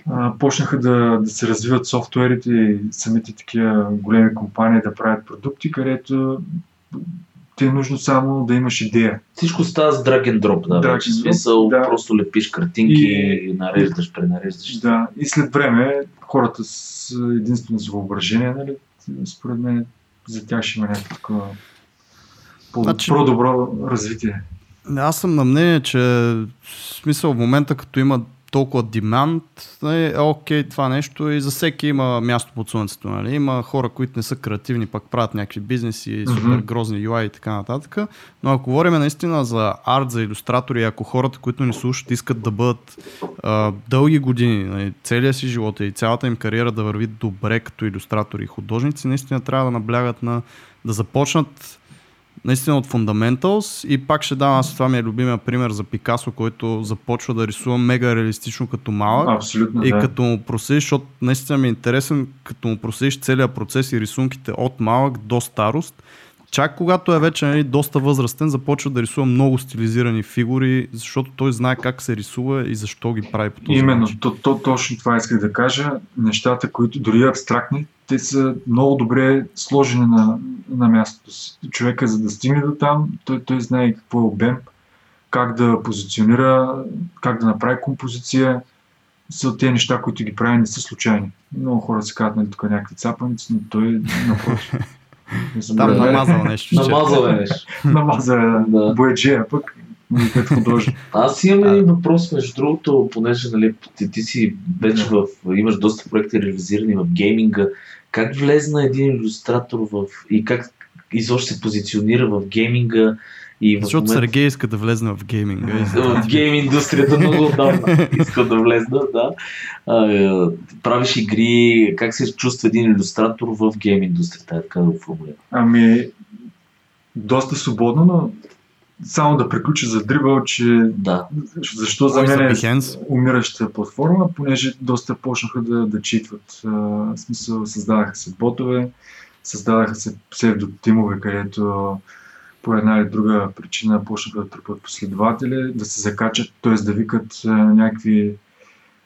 а, почнаха да, да се развиват софтуерите и самите такива големи компании да правят продукти, където ти е нужно само да имаш идея. Всичко става с drag and drop, да, Drag вече. and Смисъл, да. просто лепиш картинки, И- нареждаш, пренареждаш. Да, и след време хората с единствено с въображение, нали, според мен за тях ще има някакво такова по- Значи- по-добро развитие. Аз съм на мнение, че в смисъл в момента като има толкова демант, нали, е окей това нещо и за всеки има място под слънцето. Нали? Има хора, които не са креативни, пък правят някакви бизнеси, супер грозни UI и така нататък. Но ако говорим наистина за арт, за иллюстратори, ако хората, които ни слушат, искат да бъдат а, дълги години, нали, целия си живот и цялата им кариера да върви добре като иллюстратори и художници, наистина трябва да наблягат на да започнат наистина от Fundamentals и пак ще дам, аз това ми е любимия пример за Пикасо, който започва да рисува мега реалистично като малък. Абсолютно, И да. като му проследиш, защото наистина ми е интересен, като му проследиш целият процес и рисунките от малък до старост, чак когато е вече нали, доста възрастен, започва да рисува много стилизирани фигури, защото той знае как се рисува и защо ги прави по този Именно, начин. то, то, точно това исках да кажа. Нещата, които дори абстрактни, те са много добре сложени на, на мястото си. Човека, за да стигне до там, той, той знае какво е обем, как да позиционира, как да направи композиция. Са тези неща, които ги прави, не са случайни. Много хора се казват, нали, тук е някакви цапаници, но той напротив. Там Да. намазал нещо. Намазал е нещо. намаза Да. бояджия, пък като художник. Аз имам един въпрос, между другото, понеже нали, ти, ти си вече в, имаш доста проекти реализирани в гейминга. Как влезна един иллюстратор в, и как изобщо се позиционира в гейминга и в Защото момента- Сергей иска да влезне в гейминга. затова в гейм индустрията много отдавна иска да влезна, да. А, е, правиш игри, как се чувства един иллюстратор в гейм индустрията, е така да го формулирам. Ами, доста свободно, но само да приключа за дрибъл, че Да. защо за мен е умираща платформа, понеже доста почнаха да, да читват. А, в смисъл, създадаха се ботове, създадаха се псевдотимове, където по една или друга причина почнаха да трупат последователи, да се закачат, т.е. да викат а, някакви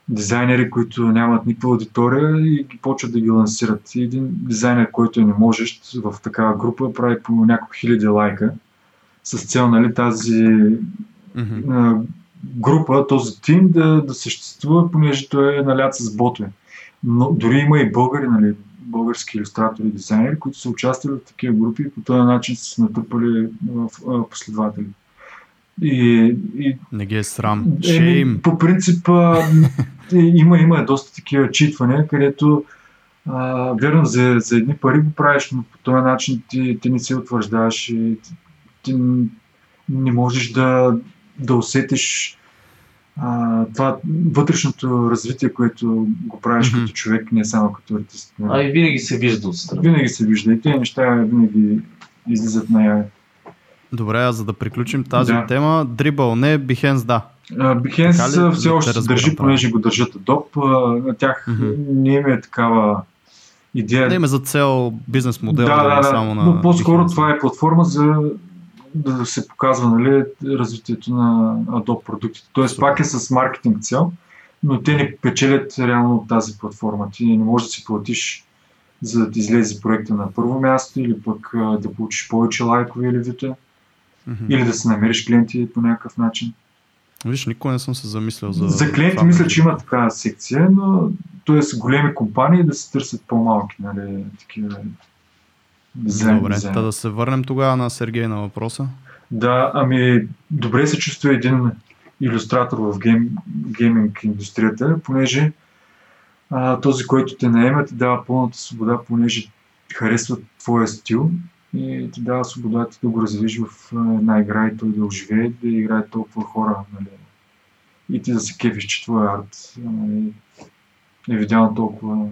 дизайнери, които нямат никаква аудитория и ги почват да ги лансират. И един дизайнер, който е не можещ в такава група, прави по няколко хиляди лайка с цел нали, тази Мгм. а, група, този тим да, да съществува, понеже той е налят с ботове. Но дори има и българи, нали, български иллюстратори и дизайнери, които са участвали в такива групи и по този начин са се натрупали последователи. И, и Не ги е срам. Шейм. По принцип има, има доста такива читвания, където а, верно за, за едни пари го правиш, но по този начин ти, ти не се утвърждаваш и ти, ти не можеш да, да усетиш а, това вътрешното развитие, което го правиш Мгм. като човек, не само като артист. А и винаги се вижда отстрани. Винаги се вижда и тези неща винаги излизат наяве. Добре, а за да приключим тази Да. тема, дрибъл не, Behance да. Ли? все още се държи, понеже го държат Adobe. а, На тях Мгм. не им е такава идея. Да има за цел бизнес модел, да, да, е да, само на но по-скоро Behance. това е платформа за да се показва нали, развитието на Adobe продуктите. Тоест Супер. пак е с маркетинг цел, но те не печелят реално от тази платформа. Ти не можеш да си платиш за да ти излезе проекта на първо място или пък да получиш повече лайкове или вюта, Мгм. или да си намериш клиенти по някакъв начин. Виж, никога не съм се замислял за За клиенти това мисля, нещо. че има такава секция, но т.е. големи компании да се търсят по-малки, нали, такива дизайн, Добре, та да се върнем тогава на Сергей на въпроса. Да, ами добре се чувства един иллюстратор в гейм, гейминг индустрията, понеже а, този, който те наема, ти дава пълната свобода, понеже харесва твоя стил и ти дава свобода ти да го развиш в една игра и той да оживее, да играе толкова хора. Нали. И ти да се кефиш, че твоя арт нали, е видял толкова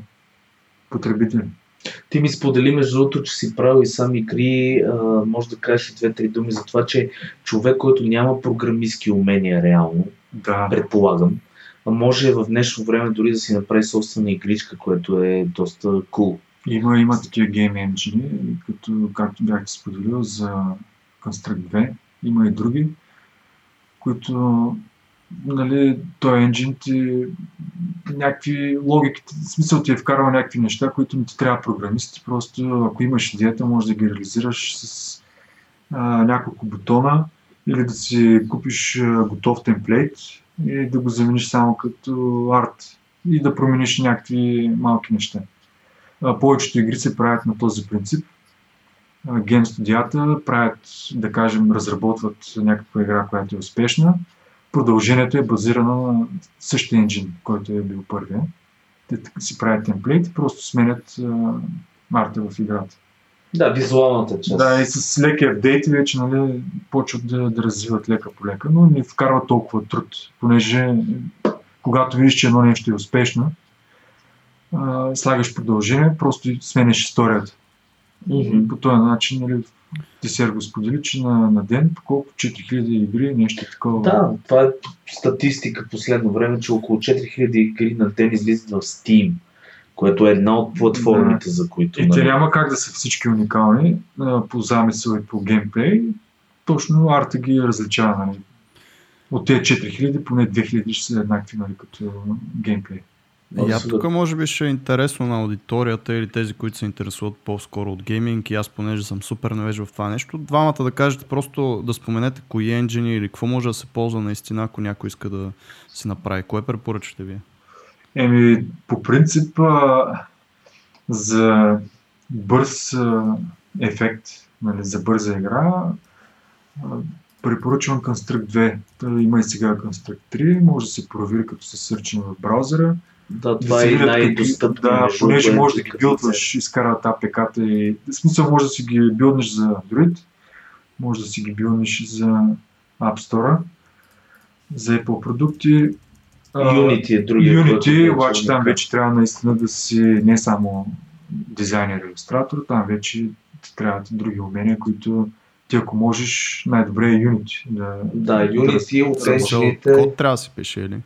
потребители. Ти ми сподели между другото, че си правил и сам игри, а, може да кажеш и две-три думи за това, че човек, който няма програмистски умения реално, Да, предполагам, може в днешно време дори да си направи собствена игричка, което е доста cool. има, има такива гейм енджини, като, както бях ти споделил за Construct 2. Има и други, които нали, той енджин ти някакви логики, смисъл ти е вкарал някакви неща, които не ти трябва програмисти, просто ако имаш идеята, можеш да ги реализираш с а, няколко бутона или да си купиш готов темплейт и да го замениш само като арт и да промениш някакви малки неща. А, повечето игри се правят на този принцип. Гейм студията правят, да кажем, разработват някаква игра, която е успешна. Продължението е базирано на същия енджин, който е бил първия. Те си правят темплейт и просто сменят а, арта в играта. Да, визуалната част. Да, и с леки апдейти вече нали, почват да, да развиват лека по лека, но не вкарват толкова труд, понеже когато видиш, че едно нещо е успешно, а, слагаш продължение, просто и сменяш историята. Мгм. По този начин, нали, ти се го сподели, че на, на ден по колко 4000 игри, нещо такова. Да, това е статистика последно време, че около 4000 игри на ден излизат в Steam, което е една от платформите, за които... И те нали, няма как да са всички уникални по замисъл и по геймплей. Точно арта ги различава. Нали. От тези 4000, поне 2000 ще са еднакви нали, като геймплей. И Абсолютно. тук може би ще е интересно на аудиторията или тези, които се интересуват по-скоро от гейминг и аз понеже съм супер невеж в това нещо, двамата да кажете просто да споменете кои енджини или какво може да се ползва наистина, ако някой иска да си направи. Кое препоръчате вие? Еми, по принцип, а, за бърз а, ефект, нали, за бърза игра, а, препоръчвам Construct 2. Той има и сега Construct 3, може да се провери като се сърчи в браузъра. Да, Да това се е видят най-достъпно. какви- Да, понеже можеш да ги билдваш, изкарат APK-та и... В смисъл може да си ги билднеш за Android, може да си ги билднеш за App Store, за Apple продукти. Unity е другия. Unity, обаче е там вече трябва наистина да си не само дизайнер и иллюстратор, там вече ти трябват и други умения, които ти ако можеш, най-добре е Unity. Да, Да, Unity от Смисъл, енджините... Код трябва да си пише, или?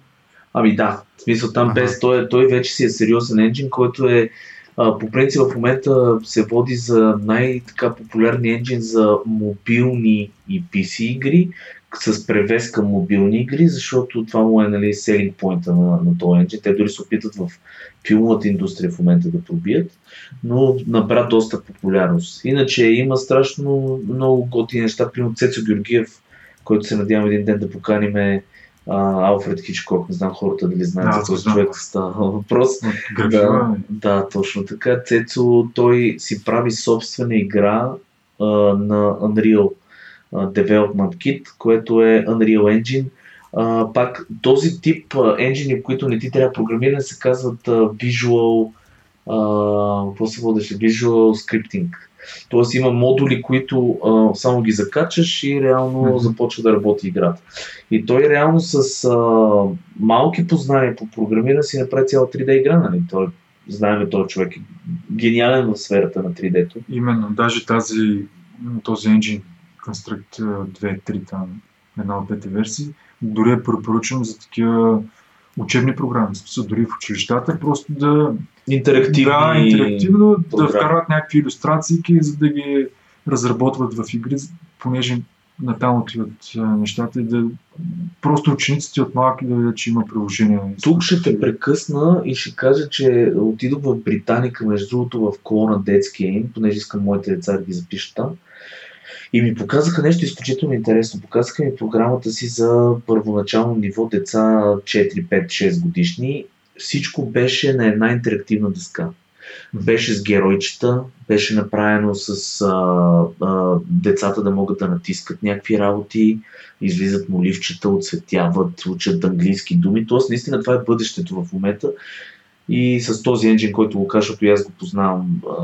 Ами да, в смисъл там без той, той вече си е сериозен енджин, който е а, по принцип в момента се води за най-така популярния енджин за мобилни и PC игри, с превес към мобилни игри, защото това му е нали, selling point на, на този енджин. Те дори се опитат в филмовата индустрия в момента да пробият, но набра доста популярност. Иначе има страшно много готини неща, примерно Цецо Георгиев, който се надявам един ден да поканим е Алфред Хичкок, не знам хората дали знаят Да, за този човек става въпрос. Да, да, точно така. Цецо, той си прави собствена игра а, на Unreal Development Kit, което е Unreal Engine. А, пак този тип енджини, които не ти трябва програмиране, се казват а, Visual, а, какво се водеше? Visual Scripting. Тоест има модули, които а, само ги закачаш и реално Мгм. започва да работи играта. И той реално с а, малки познания по програмиране си направи цяла 3D игра, нали? Той, знаем, този човек е гениален в сферата на 3D-то. Именно, даже тази, този engine Construct 2.3, там, една от двете версии, дори е препоръчвам за такива учебни програми, дори в училищата, просто да, Интерактивни да интерактивно да програми. вкарват някакви иллюстрации, за да ги разработват в игри, понеже натам отиват нещата и да просто учениците от малки да видят, че има приложение. Тук ще те прекъсна и ще кажа, че отидох в Британика, между другото в колона детския им, понеже искам моите деца да ги запишат там. И ми показаха нещо изключително интересно. Показаха ми програмата си за първоначално ниво деца 4, 5, 6 годишни. Всичко беше на една интерактивна дъска. Беше с геройчета, беше направено с а, а, децата да могат да натискат някакви работи, излизат моливчета, оцветяват, учат английски думи. Тоест, наистина това е бъдещето в момента. И с този енджин, който го кажа, защото и аз го познавам а,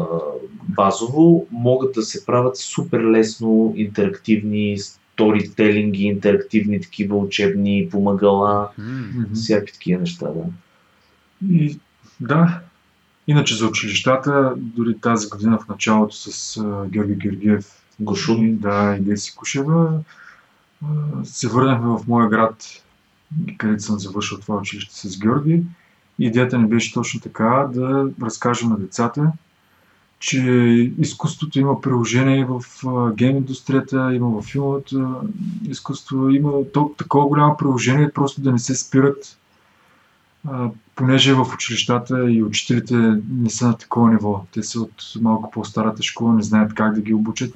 базово, могат да се правят супер лесно интерактивни сторителинги, интерактивни такива учебни помагала, Мгм. всякакви такива неща. Да. И да, Иначе за училищата, дори тази година в началото с Георги Георгиев Гошун. да, и Деси Кушева, се върнахме в моя град, където съм завършил това училище с Георги. Идеята ни беше точно така да разкажем на децата, че изкуството има приложение в гейм индустрията, има в филмовото изкуство, има такова голямо приложение, просто да не се спират, а, понеже в училищата и учителите не са на такова ниво. Те са от малко по-старата школа, не знаят как да ги обучат.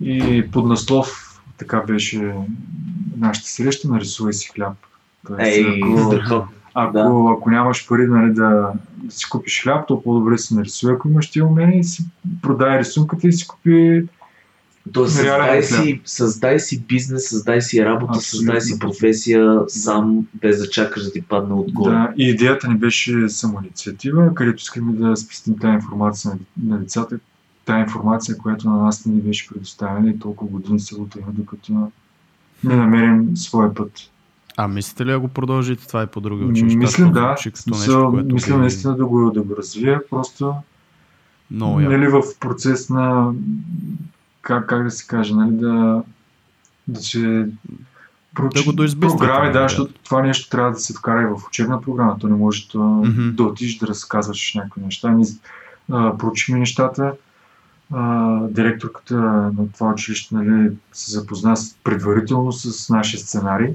И под наслов така беше нашата среща, нарисувай си хляб. Тоест, Ей, ако- Да. ако нямаш пари нали, да, да си купиш хляб, то по-добре си нарисуй, ако имаш тия умения, и си продай рисунката и си купи. Тоест, създай си, създай си бизнес, създай си работа, Абсолютно. създай си професия сам, без да чакаш да ти падне отгоре. Да, и идеята ни беше самоинициатива, където искаме да спестим тази информация на, на децата, тази информация, която на нас не ни беше предоставена и толкова години се лутаме, докато не намерим своя път. А мислите ли да го продължите това и по други училища? Мислим, да. Смисъл, което мисля би- наистина да го, да го развия, просто Много нали, в процес на как, как да се каже, нали, да, да се проучи Да го доизбистрите, програми, да, защото това нещо трябва да се вкара и в учебна програма. То не може да, Мгм. да отидеш да разказваш някакви неща. Ние а, проучихме нещата. А, директорката на това училище нали, се запозна предварително с нашия сценарий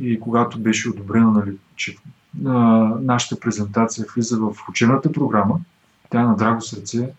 и когато беше одобрено, нали, че а, нашата презентация влиза в учебната програма, тя на драго сърце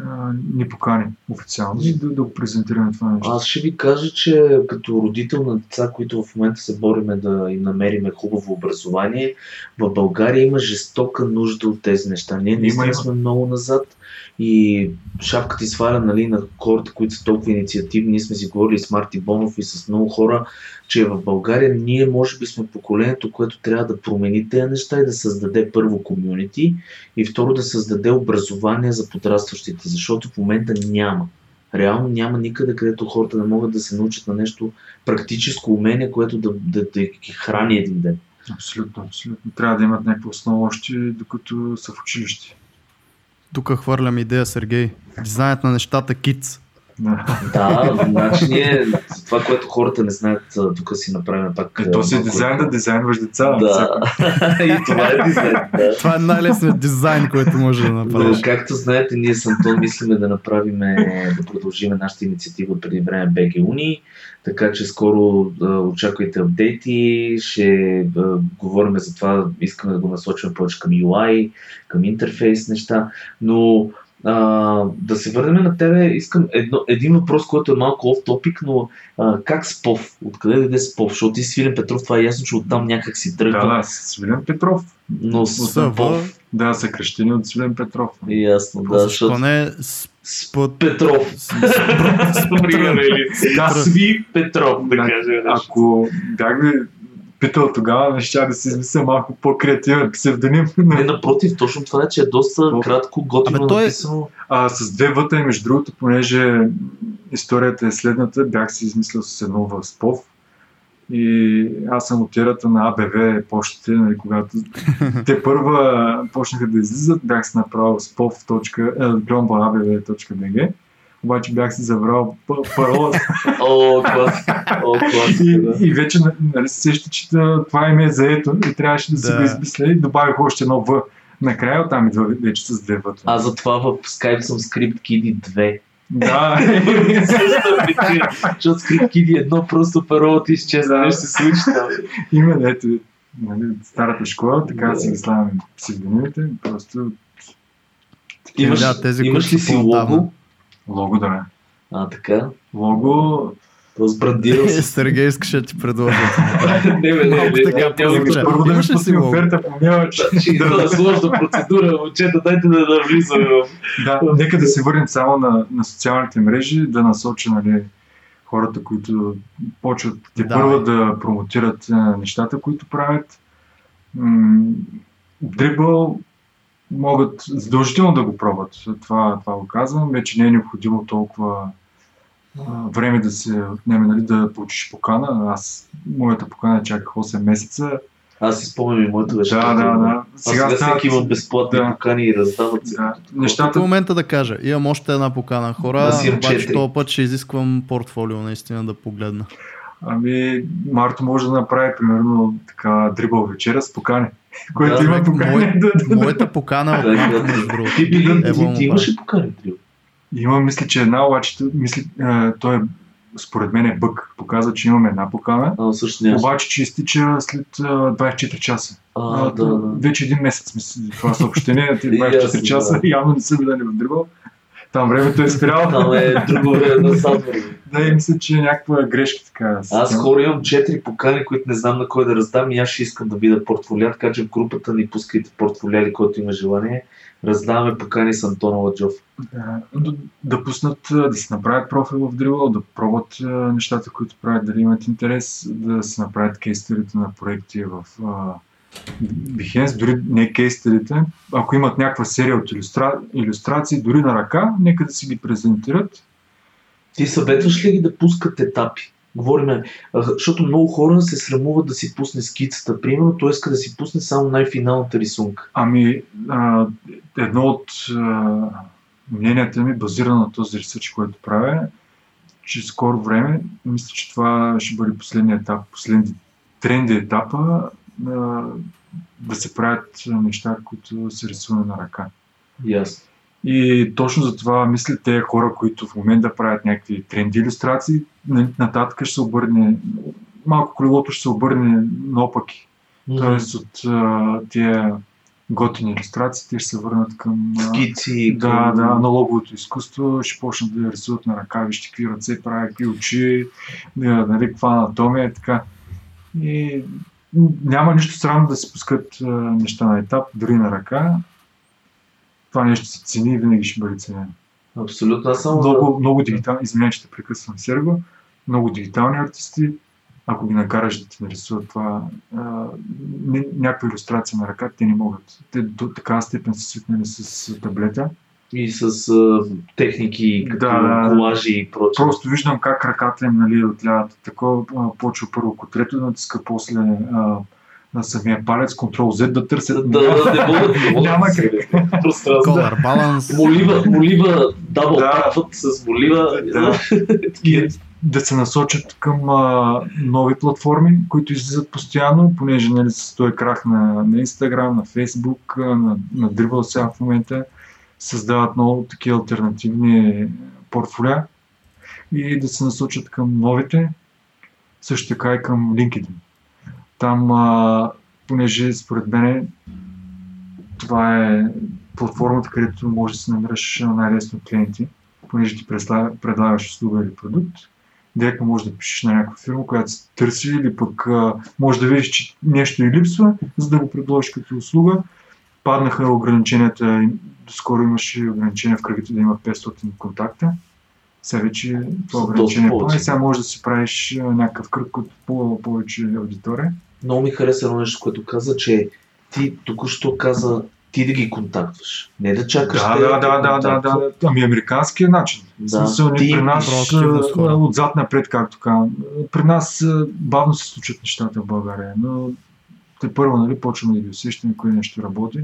а, ни покани официално и да, да го презентираме това нещо. Аз ще ви кажа, че като родител на деца, които в момента се бориме да им намериме хубаво образование, в България има жестока нужда от тези неща. Ние наистина сме много назад и шапката ти сваля нали, на хората, които са толкова инициативни. Ние сме си говорили с Марти Бонов и с много хора, че в България ние може би сме поколението, което трябва да промени тези неща и да създаде първо комюнити и второ да създаде образование за подрастващите, защото в момента няма. Реално няма никъде, където хората не могат да се научат на нещо практическо умение, което да, да, да ги храни един ден. Абсолютно, абсолютно. Трябва да имат някаква основа още докато са в училище. Тук хвърлям идея, Сергей. Дизайнът на нещата Kids. Да. Значи ние за това, което хората не знаят, тук си направим пак. И то си дизайн да дизайнваш деца. Да. и това е дизайн. Да. Това е най-лесният дизайн, който може да Но, направиш. както знаете, ние с Антон мислиме да направим, да продължим нашата инициатива преди време BG Uni, така че скоро а, очаквайте апдейти, ще а, говорим за това, искаме да го насочим повече към UI, към интерфейс неща, но а, да се върнем на тебе, искам едно, един въпрос, който е малко оф топик, но а, как Спов? Откъде дойде Спов? Защото ти Свилен Петров, това е ясно, че оттам някак си тръгва, Да, да, Свилен Петров. но. Спов, Да, съкрещени от Свилен Петров. ясно, да, Защо защото не спът... Петров. Примерно, или Да. Сви Петров, да Да. кажем. Ако бях ви питал тогава, не щях да си измисля малко по-креативен псевдоним. Не, напротив, точно това е, че е доста О. кратко, готино Абе, той е- написано. а, с две въта и между другото, понеже историята е следната, бях си измислил с едно в Спов. И аз съм от ерата на АБВ почтите, нали, когато те първа почнаха да излизат, бях си направил spov.abv.bg обаче бях си забрал п- паролата О, клас. О, клас. и, да. и вече нали, се сеща, че това име е заето и трябваше да си Да. го измисля и добавих още едно В. Накрая оттам идва вече с две В. Аз затова в Skype съм Script Kiddy 2. Да. Защото Script Kiddy едно просто изчезва, Да. нещо се случи там. Има, ето, нали, старата школа, така Да. си ги слагаме псевдонимите, просто Имаш, Да, тези, имаш ли си лого? Лого да е. А, така. Лого, Разбрандирал Е, си. Сергей искаше да ти предложа. не, бе, не, Малко не, така прозвуча. първо да ми Имаш ли оферта по мелъч. Ще да сложна процедура, момчета, дайте да навлизаме Да, нека да се върнем само на, на социалните мрежи, да насоча нали, хората, които почват те Да. първо да промотират а, нещата, които правят. М- Дрибъл могат задължително да го пробват. Това, това го казвам. Вече не е необходимо толкова а, време да се отнеме, нали, да получиш покана. Аз, моята покана чаках 8 месеца. Аз си спомням и моето беше. Да, да, да. А сега, стават- всеки има безплатни да. покани и раздават се. Да. Нещата е момента да кажа. Имам още една покана хора, Аз имам обаче този път ще изисквам портфолио наистина да погледна. Ами, Марто може да направи, примерно, така дрибъл вечера с покани. Което Да, има човек, покани. мой- Да, да, да. Моята покана е Да, от да. между другото. Ти, ти, имаш ли покани, Дрил? Има, мисля, че една, обаче, той е, според мен е бък. Показва, че имаме една покана. А, също. Обаче, че изтича след а, 24 часа. А, А, да, да. Вече един месец мисля, това съобщение, тези И 24 аз, часа, да. явно не са видели в дрибъл. Там времето е спряло. Там е друго време на. Да, и мисля, че е някаква грешка така. Аз хора имам четири покани, които не знам на кой да раздам и аз ще искам да видя портфолиа, така че в групата ни пускайте портфолиали, който има желание. Раздаваме покани с Антонова Джов. Да, да, да пуснат, да си направят профил в Dribble, да пробват нещата, които правят, дали имат интерес, да си направят кейстерите на проекти в Behance, дори не кейстерите, ако имат някаква серия от илюстра... иллюстрации, дори на ръка, нека да си ги презентират. Ти съветваш ли ги да пускат етапи? Говориме, защото много хора се срамуват да си пусне скицата. Примерно, той иска да си пусне само най-финалната рисунка. Ами, а, едно от а, мненията ми, базирано на този ресърч, който правя, че скоро време, мисля, че това ще бъде последният етап, последния тренди етапа, а, да се правят неща, които се рисуват на ръка. Ясно. И точно за това мисля те хора, които в момента правят някакви тренди иллюстрации, на- нататък ще се обърне, малко колелото ще се обърне наопаки. Тоест от а, тия готини иллюстрации, те ще се върнат към... Скици. Да, към- да, аналоговото изкуство, ще почнат да рисуват на ръка, вижте какви ръце правят, какви очи, нали, каква анатомия е така. И няма нищо срамно да се пускат неща на етап, дори на ръка. Това нещо се цени и винаги ще бъде ценено. Абсолютно. Аз само Много, много дигитални, извинявай, те прекъсвам Серго, много дигитални артисти, ако ги накараш да ти нарисуват това, а, ня- някаква иллюстрация на ръка, те не могат. Те до такава степен са свикнали с таблета. И с а, техники, като Да, колажи и прочее. Просто виждам как ръката им нали, отляват. Такова почва първо котрето да натиска, после а, на самия палец, контрол Z да търсят. Да, да, не могат, могат Няма пространство. Color balance. Молива, молива, дабл тапват с молива. Да. Такива. да се насочат към а, нови платформи, които излизат постоянно, понеже нали, с този крах на, на Instagram, на Facebook, на, на Dribble сега в момента създават много такива альтернативни портфоля и да се насочат към новите, също така и към LinkedIn. Там, а, понеже според мен това е платформата, където можеш да се намираш най-лесно клиенти, понеже ти предлага- предлагаш услуга или продукт, директно можеш да пишеш на някаква фирма, която се търси или пък а, може да видиш, че нещо и липсва, за да го предложиш като услуга. Паднаха ограниченията, и доскоро имаше ограничения в кръгите да има 500 контакта. Сега вече това ограничение пада и сега можеш да си правиш някакъв кръг от по- повече аудитория. Много ми хареса едно нещо, което каза, че ти току-що каза ти да ги контактваш. Не да чакаш Да, те да, да, да, да, да. Ами американския начин. Да. смисъл, Ти при нас отзад напред, както казвам. При нас бавно се случват нещата в България, но те първо нали, почваме да ги усещаме, кое нещо работи.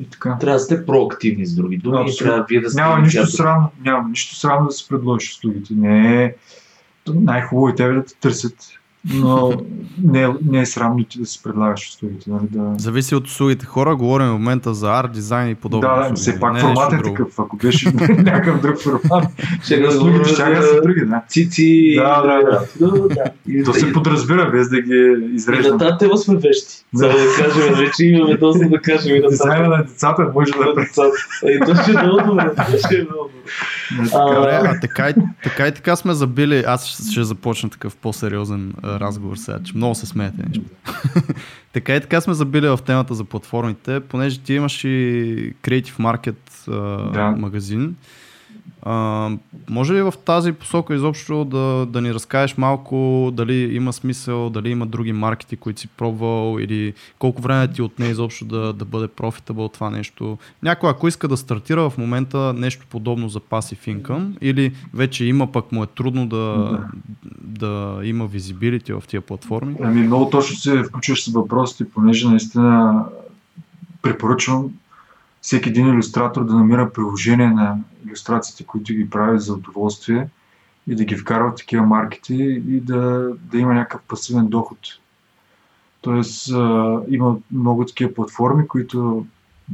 И така. Трябва да сте проактивни с други думи и Абсолютно. трябва вие да сте Няма нищо срамно, няма нищо срамно да се предложиш услугите. Не е най-хубаво е тебе да те търсят, но не, е- не е срамно ти да си предлагаш услугите. Нали, да... Зависи от услугите. Хора, говорим в момента за арт, дизайн и подобно. Да, да, все пак формат е такъв. Ако беше някакъв друг формат, Ще да услугите ще за са други, да. Цици. Да, да, да. да. И, То и- се подразбира, без да ги и изреждам. тази тема сме вещи. Да. Само да кажем, вече имаме доста да кажем и на Дизайна на децата може да децата. Е, то ще е много добре. то ще е много добре. е А, така и, така и сме забили. Аз ще, започна такъв по-сериозен разговор сега, че много се смеете. нещо. така и така сме забили в темата за платформите, понеже ти имаш и Creative Market а, Да. магазин. А, може ли в тази посока изобщо да, да ни разкажеш малко дали има смисъл, дали има други маркети, които си пробвал или колко време ти отне изобщо да, да бъде профитабъл това нещо? Някой ако иска да стартира в момента нещо подобно за passive income или вече има пък му е трудно да, да. да има визибилити в тия платформи? Ами много точно се включваш с въпросите, понеже наистина препоръчвам всеки един иллюстратор да намира приложение на иллюстрациите, които ги прави за удоволствие и да ги вкарва в такива маркети и да, да има някакъв пасивен доход. Тоест а, има много такива платформи, които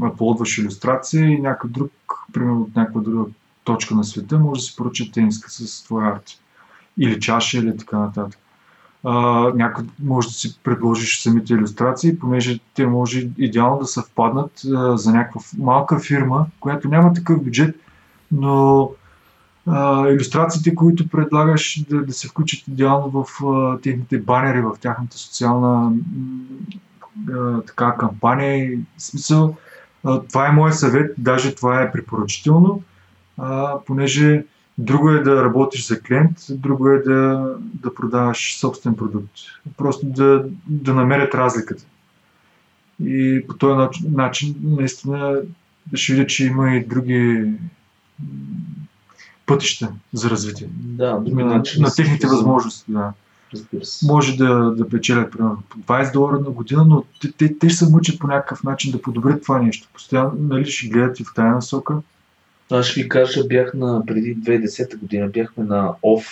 аплодваш иллюстрация и някой друг, примерно от някаква друга точка на света, може да си поръча тениска с твоя арт. Или чаша, или така нататък някой може да си предложиш самите иллюстрации, понеже те може идеално да съвпаднат а, за някаква малка фирма, която няма такъв бюджет, но а, иллюстрациите, които предлагаш да, да се включат идеално в а, техните банери, в тяхната социална а, така кампания. В смисъл, а, това е моят съвет, даже това е препоръчително, а, понеже Друго е да работиш за клиент, друго е да, да продаваш собствен продукт. Просто да, да намерят разликата. И по този начин, наистина, ще видя, че има и други пътища за развитие. Да, други на, начини. На техните за... възможности, да. Може да, да печелят примерно 20 долара на година, но те, те, те ще се мъчат по някакъв начин да подобрят това нещо. Постоянно нали, ще гледат и в тази насока. Аз ще ви кажа, бях на преди 2010 година, бяхме на ОФ,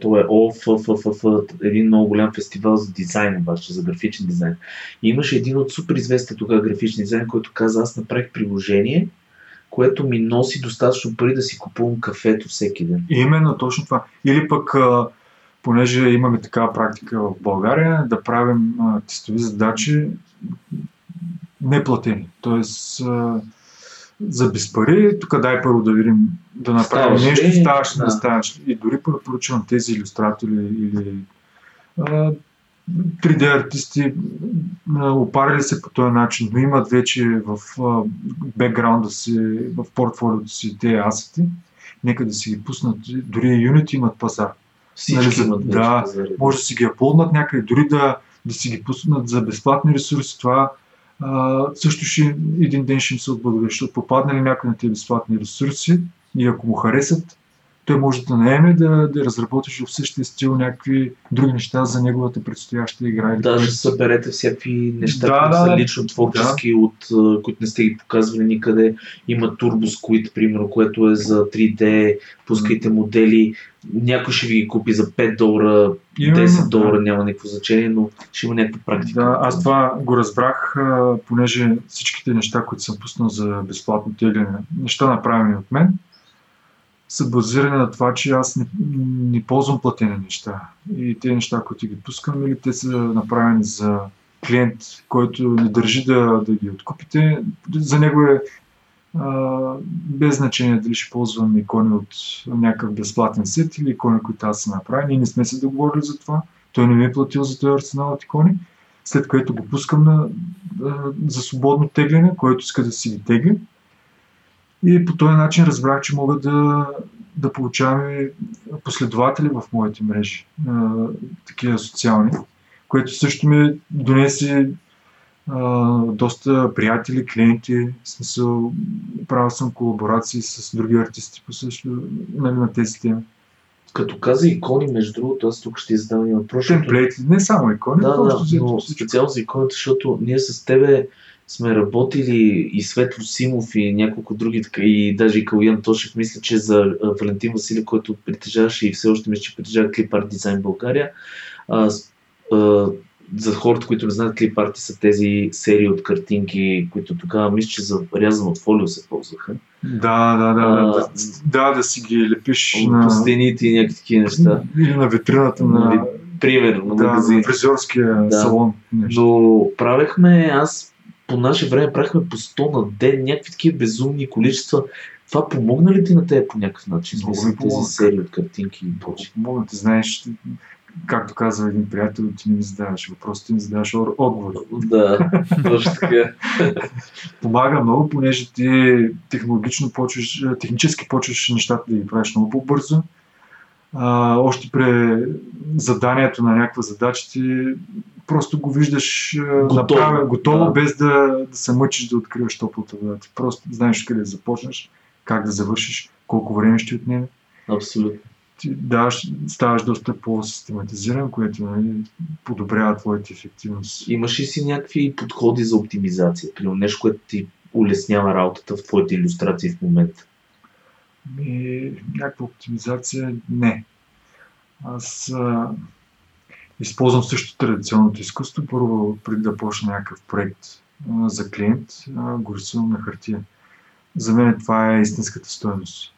това е ОФФФ, един много голям фестивал за дизайн, обаче, за графичен дизайн. И имаше един от супер известен тогава графичен дизайн, който каза, аз направих приложение, което ми носи достатъчно пари да си купувам кафето всеки ден. Именно точно това. Или пък, понеже имаме такава практика в България, да правим тестови задачи неплатени. Тоест, за без пари, тук дай първо да видим, да направим ставаш нещо, ли? ставаш ли, да. не ставаш И дори поръчвам тези иллюстратори или а, 3D артисти опарили се по този начин, но имат вече в бекграунда си, в портфолиото си тези асети, нека да си ги пуснат. Дори Unity имат пазар. Всички нали, имат да, може да си ги аплоднат някъде, дори да, да си ги пуснат за безплатни ресурси. Това също ще, един ден ще им се отблагодари, защото попаднали някой на тези безплатни ресурси и ако му харесат, той може да наеме да, да разработиш в същия стил някакви други неща за неговата предстояща игра. Даже да съберете всякакви неща, да, които да, са лично творчески, да. от, които не сте ги показвали никъде. Има Turbo Squid, примерно, което е за 3D, пускайте модели, някой ще ви ги купи за 5 долара, 10 долара, да. няма никакво значение, но ще има някаква практика. Да, аз това го разбрах, понеже всичките неща, които съм пуснал за безплатно тегляне, неща направени от мен, са базирани на това, че аз не, не ползвам платени неща. И тези неща, които ги пускам, или те са направени за клиент, който не държи да, да ги откупите, за него е а, без значение дали ще ползвам икони от някакъв безплатен сет или икони, които аз съм направил. Ние не сме се договорили за това. Той не ми е платил за този арсенал от икони. След което го пускам на, а, за свободно тегляне, който иска да си ги тегли. И по този начин разбрах, че мога да, да получавам последователи в моите мрежи, а, такива социални, което също ми донесе а, доста приятели, клиенти, в смисъл, правил съм колаборации с други артисти по също нали, на тези теми. Като каза икони, между другото, аз тук ще издам и въпрос. Темплейти, не само икони, да, да, но специално за иконите, защото ние с тебе сме работили и Светло Симов и няколко други, така, и даже и Калуян Тошев, мисля, че за Валентин Василев, който притежаваше и все още мисля, че притежава Клип Арт Дизайн България. А, а, за хората, които не знаят, клип арти са тези серии от картинки, които тогава мисля, че за рязан от фолио се ползваха. Да, да, да. А, да, да, да си ги лепиш на... По стените и някакви такива неща. Или на витрината на... Нали, примерно, на да, магазин. фризьорския да. салон. Нещо. Но правехме, аз по наше време правихме по 100 на ден, някакви такива безумни количества. Това помогна ли ти на теб по някакъв начин? Смисъл, тези серии от картинки и прочие? Помогна ти, знаеш, както казва един приятел, ти ми задаваш въпроси, ти ми задаваш ор- отговори. Да, точно така. Помага много, понеже ти технологично почваш, технически почваш нещата да ги правиш много по-бързо. А, още при заданието на някаква задача ти просто го виждаш а, Готово. направя, готово, Да. без да, да се мъчиш да откриваш топлата вода. Ти просто знаеш къде да започнеш, как да завършиш, колко време ще отнеме. Абсолютно. Ти даваш, ставаш доста по-систематизиран, което нали, подобрява твоята ефективност. Имаш ли си някакви подходи за оптимизация? Примерно нещо, което ти улеснява работата в твоите иллюстрации в момента? Ми, някаква оптимизация не. Аз а, използвам също традиционното изкуство. Първо, преди да почна някакъв проект за клиент, го рисувам на хартия. За мен това е истинската стоеност.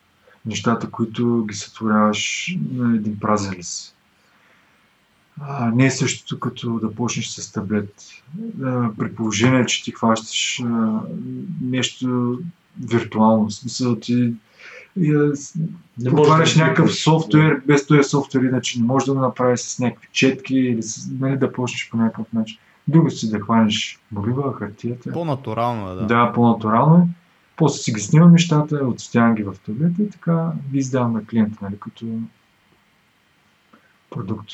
Нещата, които ги сътворяваш на един празен лист. Не е същото като да почнеш с таблет. А, при положение, че ти хващаш а, нещо виртуално. В смисъл ти и, а, с- Не Отваряш да някакъв софтуер, без този софтуер, иначе не можеш да го направиш с някакви четки или с, нали, да почнеш по някакъв начин. Друго си да хванеш молива, хартията. По-натурално е, да. Да, по-натурално е. После си ги снимам нещата, отстоявам ги в таблета и така ги издавам на клиента, нали, като продукт.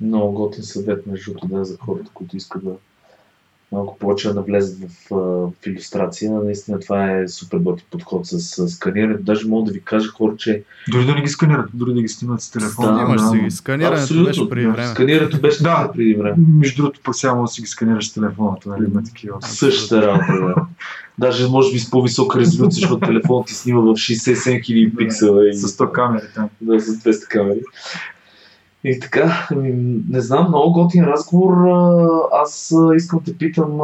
Много готин съвет, между другото, да, за хората, които искат да малко повече да навлезат в, в иллюстрация. Наистина това е супер готин подход с, с сканирането. Даже мога да ви кажа хора, че Дори да не ги сканират, дори да ги снимат с телефона. Да, Имаш да, си ги. Сканирането Абсолютно, беше преди да. време. сканирането беше Да. да. преди време. Между другото, пък сега може да си ги сканираш с телефона, нали, има такива. Същата работа, да. Даже може би с по-висока резолюция, защото телефонът ти снима в 67 000 пиксела. И... С 100 камери там. Да, с 200 камери. И така, ами, не знам, много готин разговор. А, Аз искам да те питам,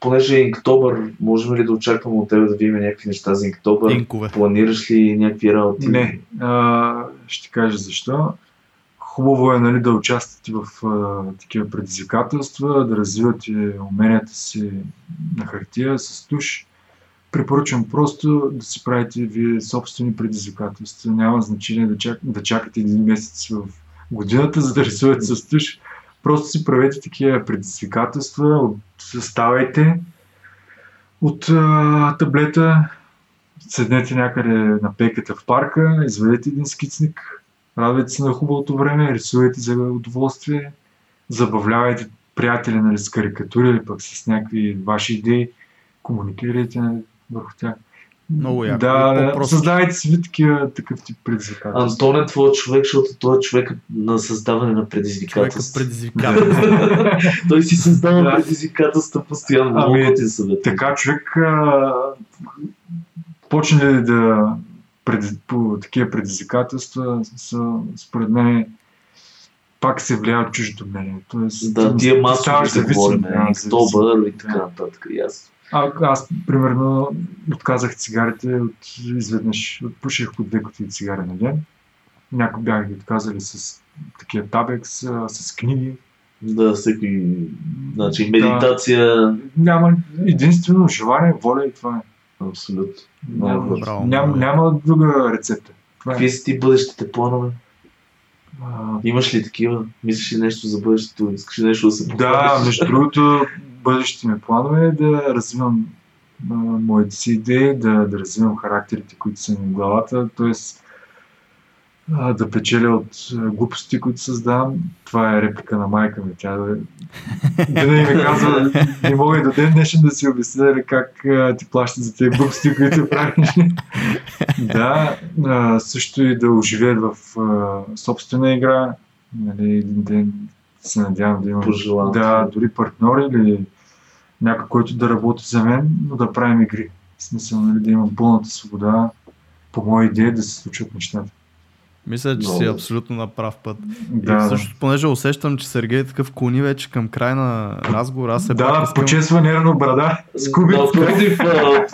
понеже е Инктобър, можем ли да очакваме от теб да видим някакви неща за Инктобър? Инкове. Планираш ли някакви работи? Не. А, ще ти кажа защо. Хубаво е нали, да участвате в а, такива предизвикателства, да развивате уменията си на хартия с туш. Препоръчвам просто да си правите вие собствени предизвикателства. Няма значение да, чак, да чакате един месец в годината, за да рисувате с туш. Просто си правете такива предизвикателства, от- ставайте от а, таблета, седнете някъде на пейката в парка, изведете един скицник, радвайте се на хубавото време, рисувайте за удоволствие, забавлявайте приятели нали, с карикатури или пък с някакви ваши идеи, комуникирайте върху тях. Много яко. Да, да, създавайте си такива, такъв тип предизвикателства. Антон е твой човек, защото той е човек на създаване на предизвикателства. предизвикателство. той си създава Да. предизвикателства постоянно. Много Ами, готин съвет. така човек а, почне ли да пред, по такива предизвикателства, са, според мен пак се влияе от чуждото мнение. Тоест, Да, ти- тия ти масови да говорим. Инктобър и така нататък. Ясно. А, аз, примерно, отказах цигарите от, изведнъж. Отпуших по две кутии цигари на ден. Някои бяха ги отказали с такива табекс, с книги. Да, всеки. Значи, Да. медитация. Няма единствено желание, воля и това е. Абсолютно. Няма, браво, няма, няма друга рецепта. Това е. Какви са ти бъдещите планове? А, Имаш ли такива? Мислиш ли нещо за бъдещето? Искаш ли нещо да се Да, похвалиш? между другото, бъдещите ми планове е да развивам а, моите си идеи, да, да развивам характерите, които са ми в главата, т.е. да печеля от глупости, които създавам. Това е реплика на майка ми. Тя да, винаги ми казва, не мога и до ден днешен да си обясня как а, ти плащат за тези глупости, които правиш. да, а, също и да оживеят в а, собствена игра. Нали, един ден се надявам да имам да, дори партньор или някой, който да работи за мен, но да правим игри. В смисъл, нали, да имам пълната свобода по моя идея да се случват нещата. Мисля, че си Много. абсолютно на прав път. Да, И също, понеже усещам, че Сергей е такъв клони вече към край на разговора, аз се пак да, искам... почесва нервно брада с кубица. Напротив,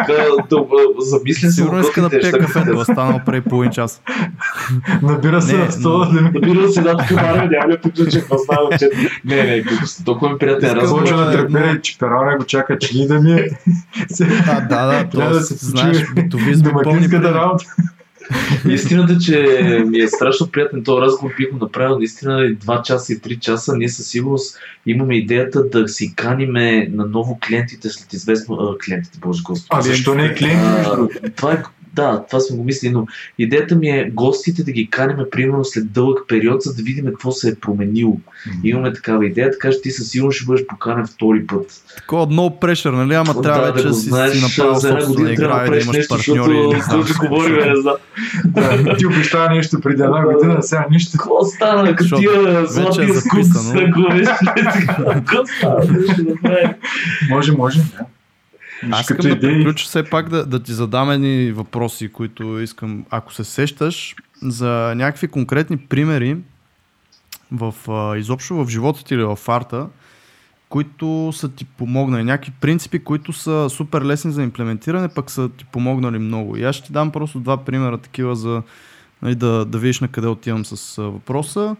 да, замисля се Сигурно иска да пие неща, кафето, останал преди половин час. Набира се на стола. но- да Набира се една товара, няма ли познавам, че... Не, не, толкова ми приятен разговор. Започва да да- трепери, че перона го чака, че ни да ми е. Да, да, да знаеш, пълни домакинската примери. работа. Истината, че ми е страшно приятен този разговор, бих го направил наистина 2 часа и 3 часа. Ние със сигурност имаме идеята да си каниме на ново клиентите след известно... А, клиентите, боже господи. А защо не е клиент, между другото? това е, да, това сме го мислили, но идеята ми е гостите да ги каниме примерно след дълъг период, за да видим какво се е променило. Имаме такава идея, така че ти със сигурност ще бъдеш поканен втори път. Такова много прешър, нали? Ама трябва да, вече да да си, знаеш, си направил за една година трябва да да имаш нещо, партньори. защото да говорим, не знам. Да, ти обещава нещо преди една година, сега нищо. Какво стана, като Защото тия е златния скуп? Какво стана? Да. Може, може. Да. Аз искам да приключа все пак да, да ти задам едни въпроси, които искам, ако се сещаш, за някакви конкретни примери в, а, изобщо в живота ти или в арта, които са ти помогнали. Някакви принципи, които са супер лесни за имплементиране, пък са ти помогнали много. И аз ще ти дам просто два примера такива за нали, да, да видиш на къде отивам с въпроса.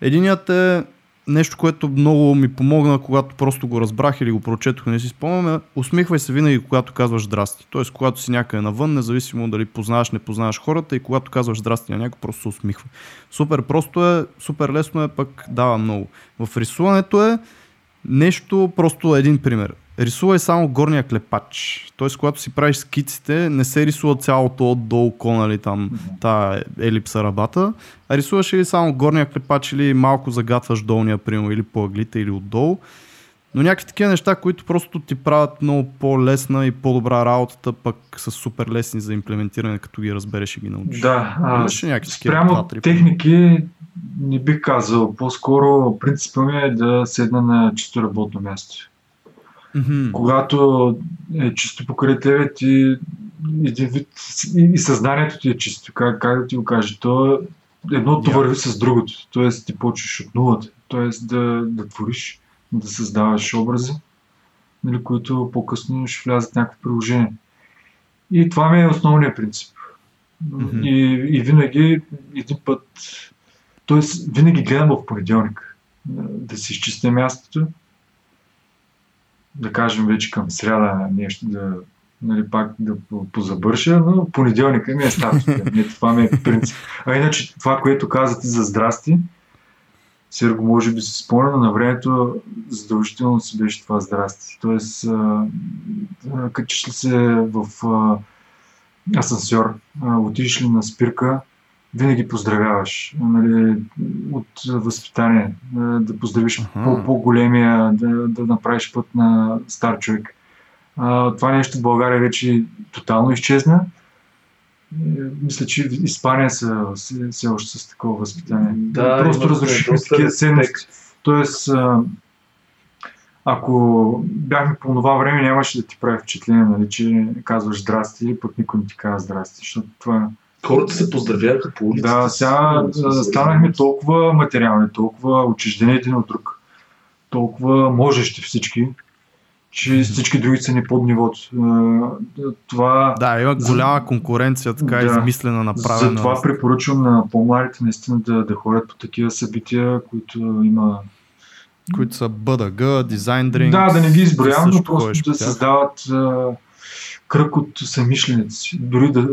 Единият е нещо, което много ми помогна, когато просто го разбрах или го прочетох, не си спомням, е усмихвай се винаги, когато казваш здрасти. Тоест, когато си някъде навън, независимо дали познаваш, не познаваш хората и когато казваш здрасти на някой, просто се усмихвай. Супер просто е, супер лесно е, пък дава много. В рисуването е нещо, просто един пример. Рисувай само горния клепач. Тоест, когато си правиш скиците, не се рисува цялото отдолу, ко, нали, там, та елипса рабата, а рисуваш или само горния клепач, или малко загатваш долния, примерно, или по ъглите, или отдолу. Но някакви такива неща, които просто ти правят много по-лесна и по-добра работата, пък са супер лесни за имплементиране, като ги разбереш и ги научиш. Да, а, Имаш ли някакви такива спрямо два-три техники не бих казал. По-скоро принципът ми е да седна на чисто работно място. Мгм. Когато е чисто покрай тебе, ти един вид и, и съзнанието ти е чисто. Как, как да ти го кажа? То едното върви с другото. Тоест ти почваш от нулата. Тоест да, да твориш, да създаваш образи, нали, които по-късно ще влязат в някакво приложение. И това ми е основният принцип. Мгм. И, и винаги един път, т.е. винаги гледам в понеделник да си изчистя мястото, да кажем вече към сряда нещо да, нали, пак да по- позабърша, но понеделника ми е статус. Не, това ми е принцип. А иначе това, което казате за здрасти, Серго може би се спомня, но на времето задължително си беше това здрасти. Тоест, качиш ли се в асансьор, а, отидеш ли на спирка, винаги поздравяваш. Нали, от възпитание, а, да поздравиш по- по-големия, да, да направиш път на стар човек. А, това нещо в България вече тотално изчезна. Е, Мисля, че в Испания са все, още с такова възпитание. Да, Просто доста такива ценности. Тоест, а, ако бяхме по това време, нямаше да ти прави впечатление, нали, че казваш здрасти или пък никой не ти казва здрасти, защото това... Хората се поздравяха по улицата. Да, сега станахме толкова материални, толкова отчуждени един от друг, толкова можещи всички, че всички други са ни под нивото. Това, Да, има голяма конкуренция, така Да. измислена, направена. затова препоръчвам на по-младите наистина да, да ходят по такива събития, които има които са БДГ, дизайн дринк. Да, да не ги изброявам, но просто да създават а, кръг от самишленици. Дори да,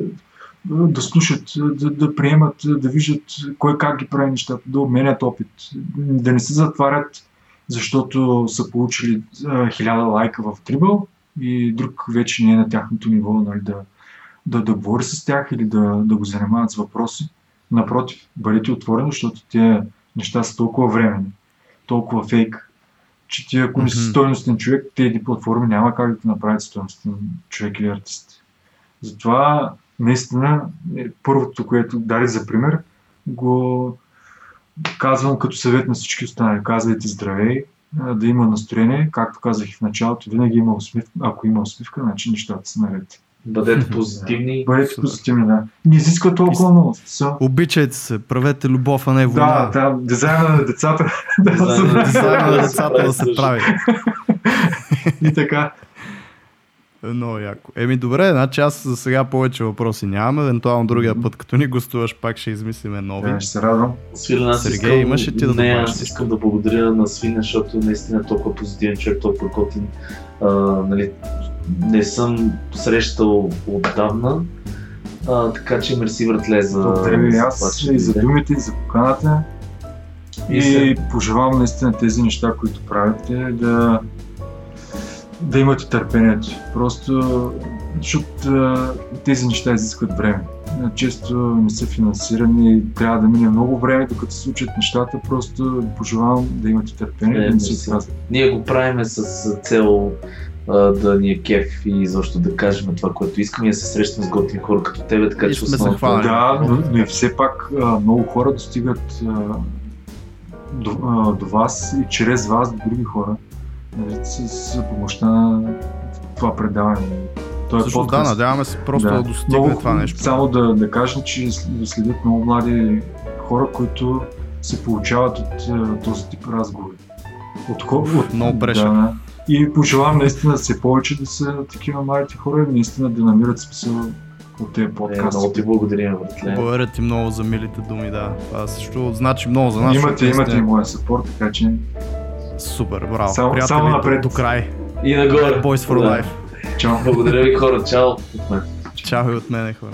да слушат, да, да приемат, да виждат кой как ги прави нещата, да обменят опит. Да не се затварят, защото са получили а, хиляда лайка в Трибъл и друг вече не е на тяхното ниво нали, да, да, да говори с тях или да, да го занимават с въпроси. Напротив, бъдете отворени, защото тези неща са толкова временни, толкова фейк, че ти ако не си стойностен човек, тези платформи няма как да те направят стойностен човек или артист. Затова наистина е първото, което даде за пример, го казвам като съвет на всички останали. Казвайте здравей, да има настроение, както казах и в началото, винаги има усмивка. Ако има усмивка, значи нещата са наред. Бъдете позитивни. Бъдете Супер. позитивни, да. Не изисква толкова много. Са- Обичайте се, правете любов, а не Да, война. да, децата. да, Дизайна се на прави. Дизайна на децата да се прави. И така. Много яко. Еми добре, значи аз за сега повече въпроси нямам. Евентуално другия път, като ни гостуваш, пак ще измислиме нови. Да, ще се радвам. Свилен, аз Сергей, искам, имаш ли ти да не, аз искам да благодаря на Свиня, защото наистина е толкова позитивен човек, толкова готин. А, нали, не съм срещал отдавна А, така че мерси, братле, за, Благодаря ви аз и за думите, и за поканата. И И, се- пожелавам наистина тези неща, които правите, да, да имате търпението. Просто, защото тези неща изискват време. Често не са финансирани и трябва да мине много време, докато се случат нещата. Просто пожелавам да имате търпение, Е, да не се мерси. отказвате. Ние го правиме с цел да ни е кеф и защо да кажем това, което искаме и да се срещаме с готини хора като тебе, така И че хванали. Да, но, но и все пак много хора достигат до, до вас и чрез вас до други хора нали, с, с помощта на това предаване. Той е да, подкаст. надяваме се просто да, достигне Много- това нещо. Само да, да кажем, че сл- следят много млади хора, които се получават от а, този тип разговори. От, хо- от Много pressure. Да, и пожелавам наистина да се повече да са такива младите хора и наистина да намират смисъл от тези Е, подкасти. много ти благодаря, братле. Благодаря ти много за милите думи, да. Това също значи много за нас. имате, имате моя съпорт, така че Супер, браво. Само- Приятели, само до- напред. До край. И нагоре. Boys for Да. life. чао! Благодаря ви хора, чао от мен. Чао и от мене, хора.